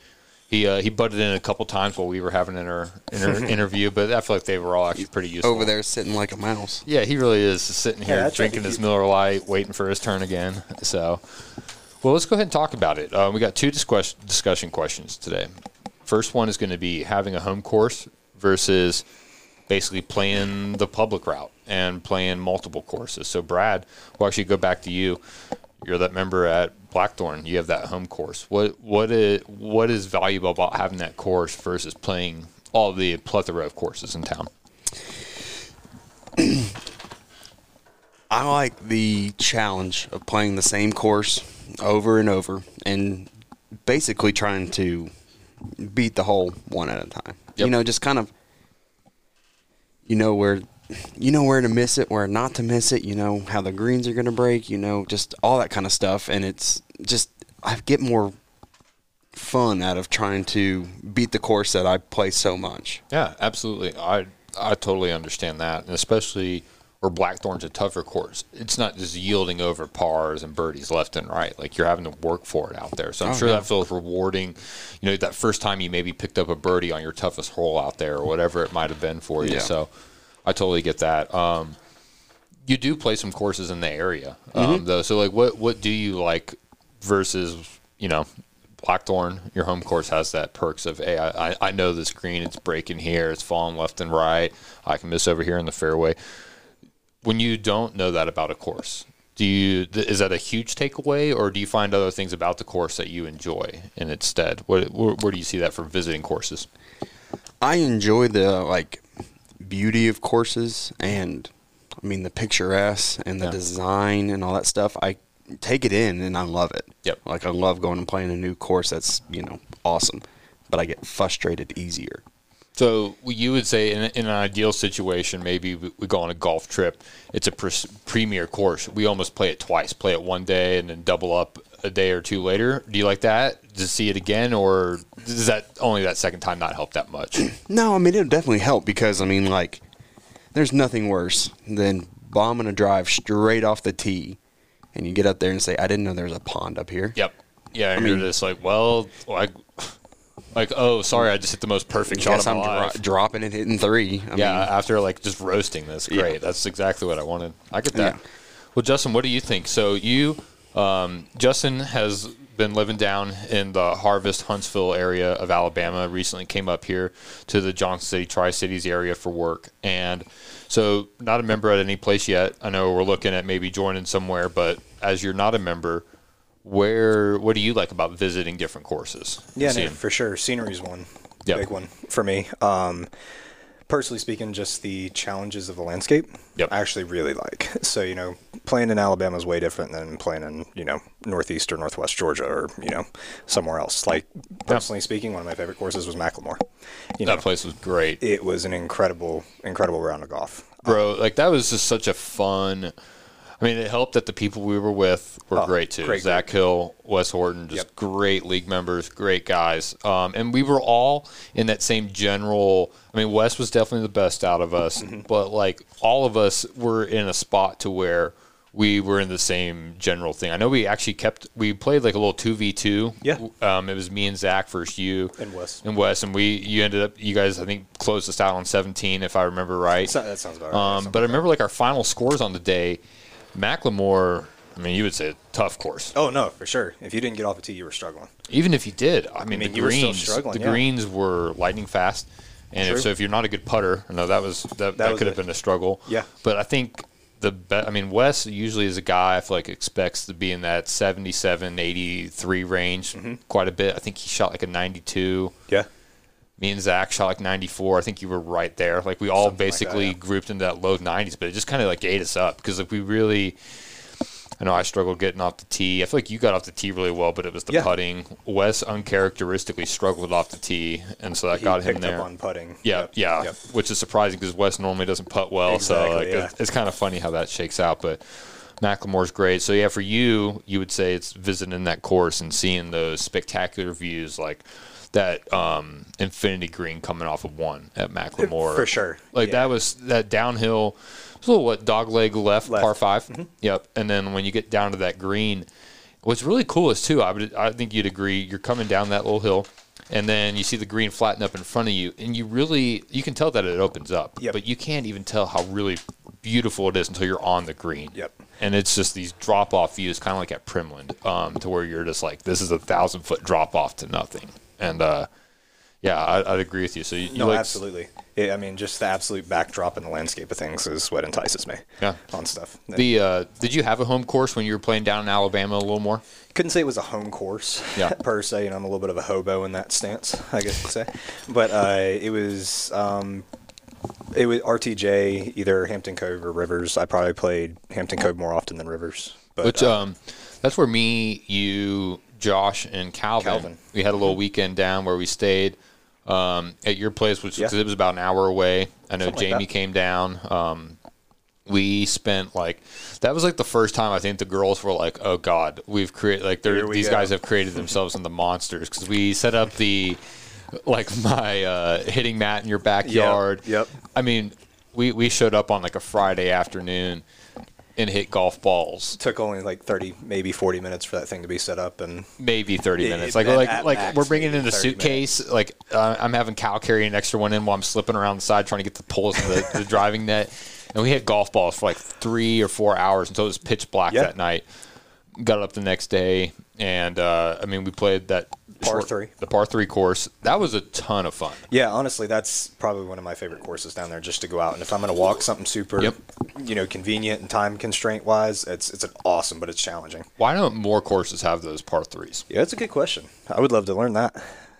He uh, he butted in a couple times while we were having an inter, inter, interview, but I feel like they were all actually pretty useful. over there sitting like a mouse. Yeah, he really is sitting here Yeah, I tried to drinking his Miller Lite, waiting for his turn again. So, well, let's go ahead and talk about it. Uh, we got two discuss- discussion questions today. First one is going to be having a home course versus basically playing the public route and playing multiple courses. So, Brad, we'll actually go back to you. You're that member at Blackthorn. You have that home course. What what is what is valuable about having that course versus playing all the plethora of courses in town? I like the challenge of playing the same course over and over and basically trying to beat the hole one at a time. Yep. You know, just kind of you know where you know where to miss it, where not to miss it, you know how the greens are going to break, you know, just all that kind of stuff and it's just I get more fun out of trying to beat the course that I play so much. Yeah, absolutely. I I totally understand that, and especially where Blackthorn's a tougher course. It's not just yielding over pars and birdies left and right. Like you're having to work for it out there. So I'm Oh, sure yeah. that feels rewarding. You know, that first time you maybe picked up a birdie on your toughest hole out there, or whatever it might have been for you. Yeah. So I totally get that. Um, you do play some courses in the area, um, though. So, like, what what do you like versus you know Blackthorn? Your home course has that perks of, hey, I- I know this green, it's breaking here, it's falling left and right. I can miss over here in the fairway. When you don't know that about a course, do you th- is that a huge takeaway, or do you find other things about the course that you enjoy in its stead? What, where, where do you see that for visiting courses? I enjoy the like beauty of courses and I mean the picturesque and the Yeah. design and all that stuff. I take it in and I love it. Yep. Like I love going and playing a new course that's, you know, awesome. But I get frustrated easier. So you would say, in, in an ideal situation, maybe we, we go on a golf trip. It's a pres- premier course. We almost play it twice. Play it one day and then double up a day or two later. Do you like that? To see it again, or does that only that second time not help that much? No, I mean it'll definitely help because I mean like there's nothing worse than bombing a drive straight off the tee and you get up there and say, I didn't know there was a pond up here. yep. Yeah, and I you're just like, well, like, like, oh, sorry, I just hit the most perfect shot of I'm my dro- dropping it, hitting three. I yeah, mean, after like just roasting this, Yeah. great. That's exactly what I wanted. I get that. Yeah. Well, Justin, what do you think? So you, um, Justin has been living down in the Harvest Huntsville area of Alabama. Recently came up here to the Johnson City Tri Cities area for work, and so not a member at any place yet. I know we're looking at maybe joining somewhere, but as you're not a member. Where what do you like about visiting different courses? Yeah, no, for sure. Scenery's one Yep. big one for me. Um, personally speaking, just the challenges of the landscape. Yep. I actually really like. So you know, playing in Alabama is way different than playing in you know northeast or northwest Georgia or you know somewhere else. Like personally speaking, one of my favorite courses was McLemore. You know, that place was great. it was an incredible, incredible round of golf. bro. Like that was just such a fun. I mean, it helped that the people we were with were Oh, great too. great Zach Hill, Wes Horton, just Yep. great league members, great guys. Um, and we were all in that same general. I mean, Wes was definitely the best out of us, Mm-hmm. but like all of us were in a spot to where we were in the same general thing. I know we actually kept we played like a little two v two. Yeah. Um, it was me and Zach versus you And Wes. and Wes, and we you ended up you guys I think closed us out on seventeen if I remember right. That sounds about right. Um, but I remember like our final scores on the day, McLemore. I mean, you would say a tough course. Oh no, for sure. If you didn't get off a tee, you were struggling. Even if you did, I mean, mean, the you were still greens, the yeah. greens were lightning fast, and if, so if you're not a good putter, I know that was that, that, was could have been a struggle. Yeah. but I think the be- I mean, Wes usually is a guy I feel like expects to be in that 77, 83 range Mm-hmm. quite a bit. I think he shot like a 92. Yeah. Me and Zach shot like 94. I think you were right there. Like we all Something like that, basically yeah. grouped into that low 90s, but it just kind of like ate us up because like we really. I know I struggled getting off the tee. I feel like you got off the tee really well, but it was the Yeah. putting. Wes uncharacteristically struggled off the tee, and so that He got him there. on putting. Yeah, Yep, yeah, yep. which is surprising because Wes normally doesn't putt well. so like, yeah. it's, it's kind of funny how that shakes out. But McLemore's great. So yeah, for you, you would say it's visiting that course and seeing those spectacular views like that um, infinity green coming off of one at McLemore. For sure, Like yeah. that was that downhill. It was a little what dog leg left, Left. Mm-hmm. par 5 Yep. And then when you get down to that green, what's really cool is too. I would I think you'd agree. You're coming down that little hill. And then you see the green flatten up in front of you, and you really you can tell that it opens up, Yep. but you can't even tell how really beautiful it is until you're on the green. Yep. And it's just these drop off views, kind of like at Primland, um, to where you're just like, this is a thousand foot drop off to nothing. And uh, yeah, I, I'd agree with you. So you, you No, like, absolutely. I mean, just the absolute backdrop in the landscape of things is what entices me. Yeah. On stuff. The uh, did you have a home course when you were playing down in Alabama a little more? couldn't say it was a home course Yeah. per se. You know, I'm a little bit of a hobo in that stance, I guess you'd say. But uh, it was um, it was RTJ, either Hampton Cove or Rivers. I probably played Hampton Cove more often than Rivers. But Which uh, um, that's where me, you, Josh, and Calvin, Calvin. we had a little weekend down where we stayed um, at your place, which Yeah. it was about an hour away. I know Something Jamie that. came down. Um, we spent like that was like the first time I think the girls were like, "Oh God, we've created like they're, we these go." guys have created themselves into monsters." Because we set up the like my uh, hitting mat in your backyard. yep. I mean, we we showed up on like a Friday afternoon and hit golf balls took only like 30, maybe 40 minutes for that thing to be set up, and maybe 30 Yeah, minutes like like like max, we're bringing in a 30 suitcase like uh, i'm having cal carry an extra one in while i'm slipping around the side trying to get the pulls of the, the driving net and we hit golf balls for like three or four hours until it was pitch black Yeah. that night. Got up the next day, and uh, I mean, we played that Par three. the par three course. That was a ton of fun. Yeah, honestly, that's probably one of my favorite courses down there, just to go out. And if I'm going to walk something super, Yep. you know, convenient and time constraint wise, it's it's an awesome, but it's challenging. Why don't more courses have those par threes? Yeah, that's a good question. I would love to learn that.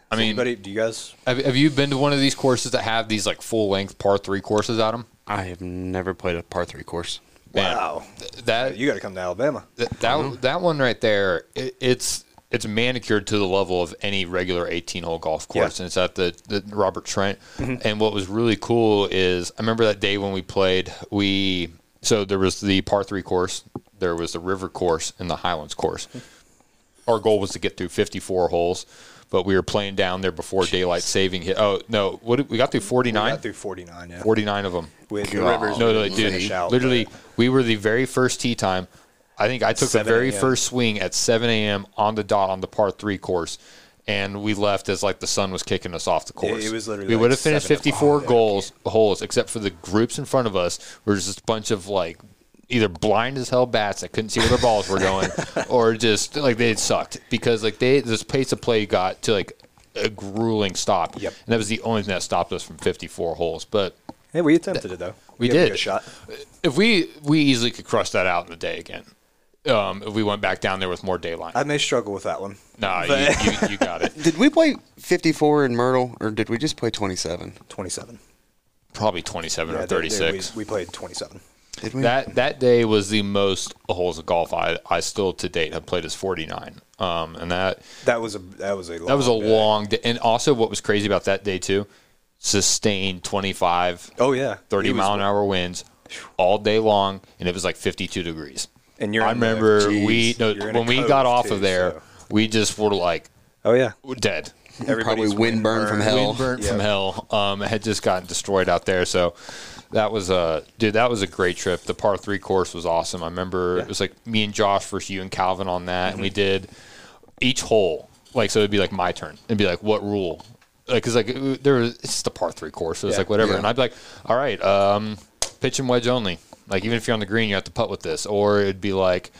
I mean, anybody, do you guys? have, have you been to one of these courses that have these like full length par three courses at them? I have never played a par three course. Man, wow, That you got to come to Alabama. That that, that one right there, it, it's it's manicured to the level of any regular 18 hole golf course, Yeah. and it's at the, the Robert Trent. Mm-hmm. And what was really cool is I remember that day when we played. We so there was the par three course, there was the river course, and the Highlands course. Mm-hmm. Our goal was to get through 54 holes. But we were playing down there before daylight saving hit. Oh no! What did, we got through We 49? got through 49. Yeah, 49 of them. with the rivers. No, no, we dude. finish out, literally, we were the very first tee time. I think I took the very first swing at 7 a.m. on the dot on the par three course, and we left as like the sun was kicking us off the course. it was literally we like would have finished 54 oh, yeah, goals holes, except for the groups in front of us were just a bunch of like either blind as hell bats that couldn't see where their balls were going, or just like they had sucked because like they this pace of play got to like a grueling stop. Yep. and that was the only thing that stopped us from 54 holes, but. Hey, we attempted it though. We gave it a shot. If we we easily could crush that out in the day again. Um, if we went back down there with more daylight. I may struggle with that one. nah, you, you, you got it. Did we play 54 in Myrtle, or did we just play 27? 27. Probably 27 Yeah, or there- there 36. we, we played 27. Did we? that that day was the most holes of golf I, I still to date have played is 49. Um, and that That was a that was a long that was a day. long day. And also, what was crazy about that day too, sustained 25, Oh yeah, 30 It was- mile an hour winds all day long, and it was like 52 degrees. And you're I in the- remember Jeez. we no, You're in a when we got off too, of there, so- we just were like Oh yeah, dead. Everybody's Probably wind burn from hell. Wind burnt from hell. Um, had just gotten destroyed out there. So that was a dude. That was a great trip. The par three course was awesome. I remember it was like me and Josh versus you and Calvin on that, and we did each hole. Like so, it'd be like my turn. It'd be like what rule? Like, cause like it- there was it's just a par three course. So it's Yeah. like whatever. Yeah. And I'd be like, all right, um, pitch and wedge only. Like even if you're on the green, you have to putt with this, or it'd be like.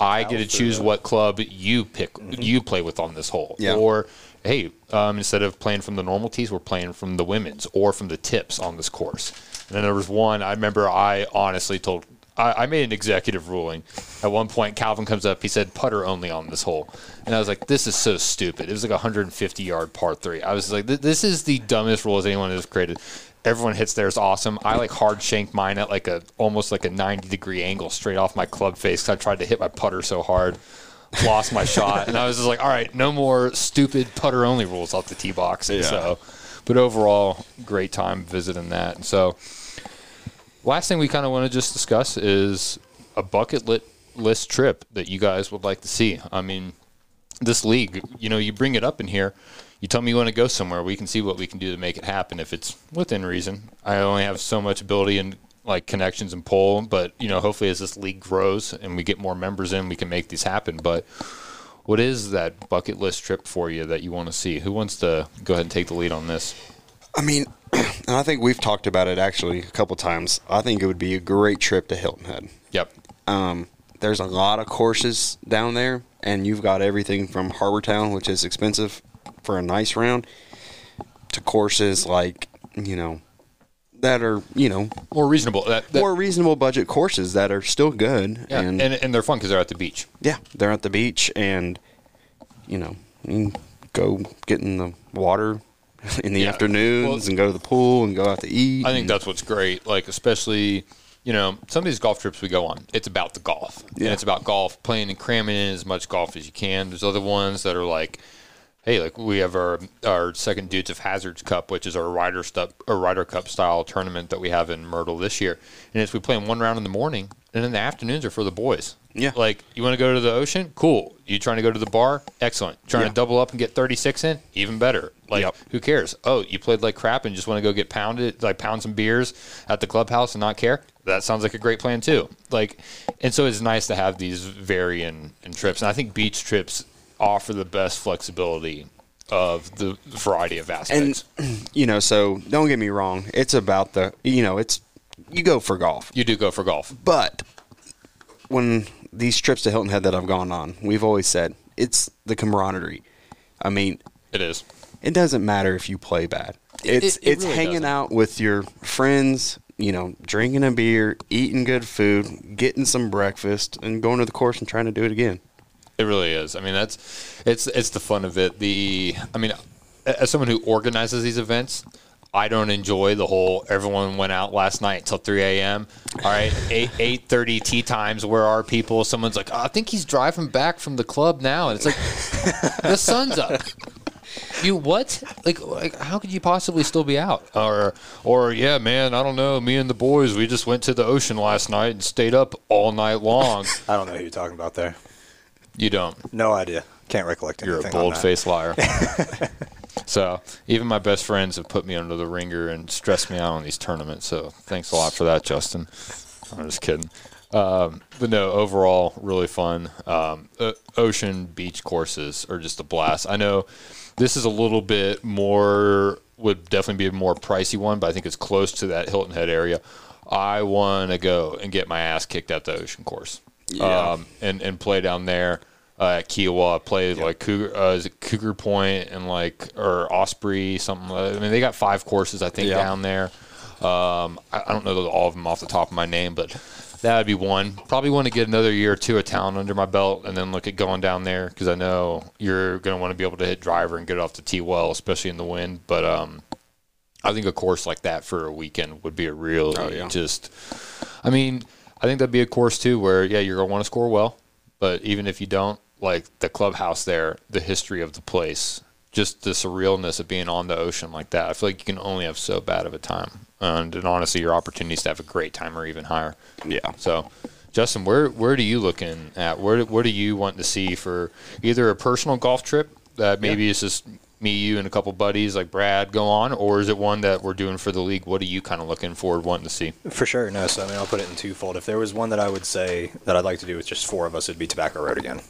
I get to choose what club you pick, you play with on this hole, Yeah. or hey, um, instead of playing from the normal tees, we're playing from the women's or from the tips on this course. And then there was one I remember I honestly told I, I made an executive ruling. At one point, Calvin comes up. He said putter only on this hole, and I was like, "This is so stupid." It was like a 150 yard par three. I was like, "This is the dumbest rules anyone has created." Everyone hits theirs awesome. I like hard shanked mine at like a almost like a 90 degree angle straight off my club face. 'cause I tried to hit my putter so hard, lost my shot, and I was just like, "All right, no more stupid putter only rules off the tee box." And Yeah. So, but overall, great time visiting that. And so, last thing we kind of want to just discuss is a bucket lit list trip that you guys would like to see. I mean, this league, you know, you bring it up in here. You tell me you want to go somewhere. We can see what we can do to make it happen if it's within reason. I only have so much ability and like connections and pull, but you know, hopefully as this league grows and we get more members in, we can make these happen. But what is that bucket list trip for you that you want to see? Who wants to go ahead and take the lead on this? I mean, and I think we've talked about it actually a couple times. I think it would be a great trip to Hilton Head. Yep. Um, there's a lot of courses down there, and you've got everything from Harbor Town, which is expensive for a nice round, to courses like you know that are you know More reasonable. That, that, more reasonable budget courses that are still good, yeah, and, and, and they're fun because they're at the beach. yeah, they're at the beach, and you know you can go get in the water in the Yeah. afternoons Well- and go to the pool and go out to eat. I think that's what's great. Like especially, you know, some of these golf trips we go on, it's about the golf. Yeah. And it's about golf, playing and cramming in as much golf as you can. There's other ones that are like, hey, like we have our our second Dudes of Hazards Cup, which is our Ryder Cup or Ryder Cup style tournament that we have in Myrtle this year. And it's we play in one round in the morning, and then the afternoons are for the boys. Yeah. Like you want to go to the ocean? Cool. You trying to go to the bar? Excellent. Trying Yeah. to double up and get 36 in? Even better. Like Yep. who cares? Oh, you played like crap and just want to go get pounded, like pound some beers at the clubhouse and not care? That sounds like a great plan too. Like, and so it's nice to have these varying in trips. And I think beach trips offer the best flexibility of the variety of and aspects. you know so don't get me wrong it's about the you know it's you go for golf. You do go for golf. But when these trips to Hilton Head that I've gone on, we've always said it's the camaraderie. I mean, It is. it doesn't matter if you play bad. It's it it's really hanging doesn't. out with your friends, you know, drinking a beer, eating good food, getting some breakfast, and going to the course and trying to do it again. It really is. I mean, that's it's it's the fun of it. The I mean, as someone who organizes these events, I don't enjoy the whole. Everyone went out last night until three a.m. All right, eight eight thirty tea times. Where are people? Someone's like, oh, I think he's driving back from the club now, and it's like the sun's up. You what? Like, like, how could you possibly still be out? Or, or yeah, man, I don't know. Me and the boys, we just went to the ocean last night and stayed up all night long. I don't know who you're talking about there. You don't. No idea. Can't recollect anything. You're a bold faced liar. so even my best friends have put me under the ringer and stressed me out on these tournaments. So thanks a lot for that, Justin. I'm just kidding. Um, but no, overall, really fun. Um, o- ocean beach courses are just a blast. I know this is a little bit more, would definitely be a more pricey one, but I think it's close to that Hilton Head area. I want to go and get my ass kicked at the ocean course Yeah. um, and, and play down there uh, at Kiawah. Played like Cougar, uh, is it Cougar Point and like or Osprey something. I mean, they got five courses I think Yeah. down there. Um, I, I don't know all of them off the top of my name, but that would be one. Probably want to get another year or two of town under my belt, and then look at going down there because I know you're going to want to be able to hit driver and get off the tee well, especially in the wind. But um, I think a course like that for a weekend would be a real Oh, yeah. just. I mean, I think that'd be a course too where yeah you're gonna want to score well, but even if you don't, like the clubhouse there, the history of the place, just the surrealness of being on the ocean like that. I feel like you can only have so bad of a time, and, and honestly, your opportunities to have a great time are even higher. Yeah. So, Justin, where where do you looking at? Where what do you want to see for either a personal golf trip that maybe is just me, you, and a couple buddies like Brad go on, or is it one that we're doing for the league? What are you kind of looking forward wanting to see? For sure, no. So I mean, I'll put it in twofold. If there was one that I would say that I'd like to do with just four of us, it'd be Tobacco Road again.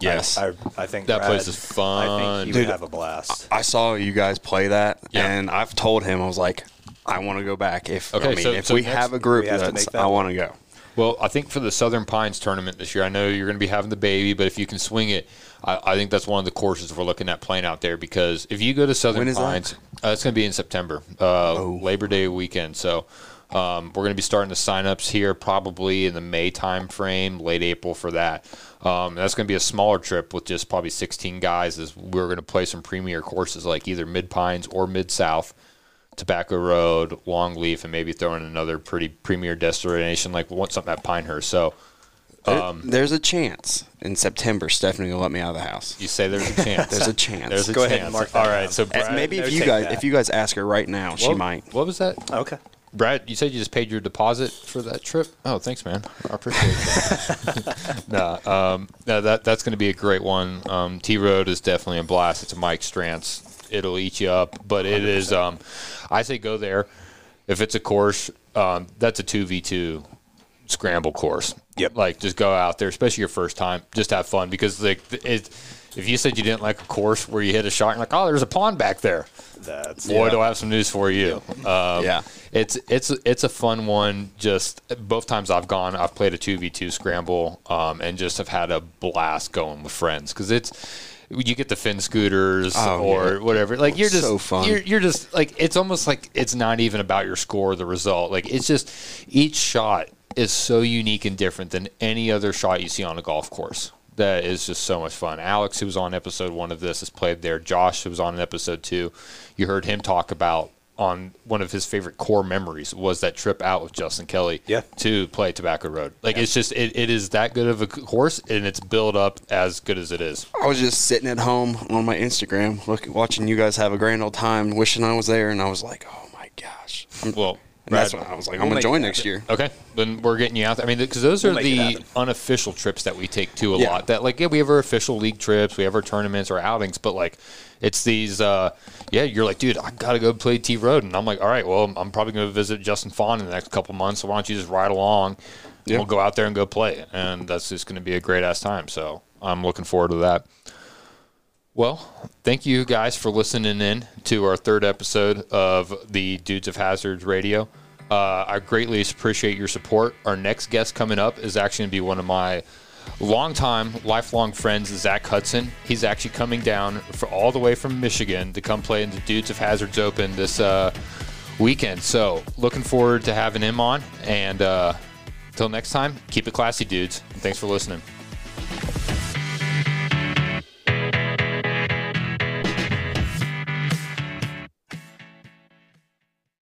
Yes. I, I, I think That Brad- place is fun. I think he Dude, would have a blast. I saw you guys play that, Yeah. and I've told him I was like, I want to go back. If Okay, I mean, so- if so we next- have a group, have that's that I want to go. Well, I think for the Southern Pines tournament this year, I know you're going to be having the baby, but if you can swing it, I, I think that's one of the courses we're looking at playing out there because if you go to Southern? Pines, uh, it's going to be in September, uh, Labor Day weekend. So um, we're going to be starting the signups here probably in the May time frame, late April for that. Um, that's going to be a smaller trip with just probably 16 guys. As we're going to play some premier courses like either Mid Pines or Mid South. Tobacco Road, Longleaf, and maybe throw in another pretty premier destination like want something at Pinehurst. So There- Um, there's a chance in September Stephanie will let me out of the house. you say there's a chance. There's a chance. There's a Go chance. ahead and mark that All right. down. So Brad, maybe if you guys that. if you guys ask her right now, she what, might. What was that? Okay. Brad, you said you just paid your deposit for that trip. Oh, thanks, man. I appreciate it. no, um, no, that that's going to be a great one. Um, T Road is definitely a blast. It's a Mike Strantz. It'll eat you up, but it is. Um, I say go there. If it's a course, um, that's a two v two scramble course. Yep. Like just go out there, especially your first time. Just have fun because like it. If you said you didn't like a course where you hit a shot, and like, oh, there's a pond back there. That's Boy, do I have some news for you. Um, Yeah. it's it's it's a fun one. Just both times I've gone, I've played a two v two scramble, um, and just have had a blast going with friends because it's you get the fin scooters Oh, or yeah. whatever. Like you're just So fun. You're, you're just like it's almost like it's not even about your score, or the result. Like it's just each shot is so unique and different than any other shot you see on a golf course. That is just so much fun. Alex, who was on episode one of this, has played there. Josh, who was on episode two, you heard him talk about on one of his favorite core memories was that trip out with Justin Kelly Yeah. to play Tobacco Road. Like it's just it, it is that good of a course and it's built up as good as it is. I was just sitting at home on my Instagram, looking watching you guys have a grand old time, wishing I was there, and I was like, oh my gosh. I'm- Well, and that's Brad- when I was like, We'll I'm gonna join next year. Okay, then we're getting you out there. I mean, because those are We'll make the unofficial trips that we take to a Yeah. lot. That like, yeah, we have our official league trips, we have our tournaments or outings, but like, it's these. uh Yeah, you're like, dude, I gotta go play T Road, and I'm like, all right, well, I'm probably gonna visit Justin Fawn in the next couple months. So why don't you just ride along? and Yeah. We'll go out there and go play, and that's just gonna be a great ass time. So I'm looking forward to that. Well, thank you guys for listening in to our third episode of the Dudes of Hazards Radio. Uh, I greatly appreciate your support. Our next guest coming up is actually going to be one of my longtime, lifelong friends, Zach Hudson. He's actually coming down for all the way from Michigan to come play in the Dudes of Hazards Open this uh, weekend. So, looking forward to having him on. And uh, until next time, keep it classy, dudes. And thanks for listening.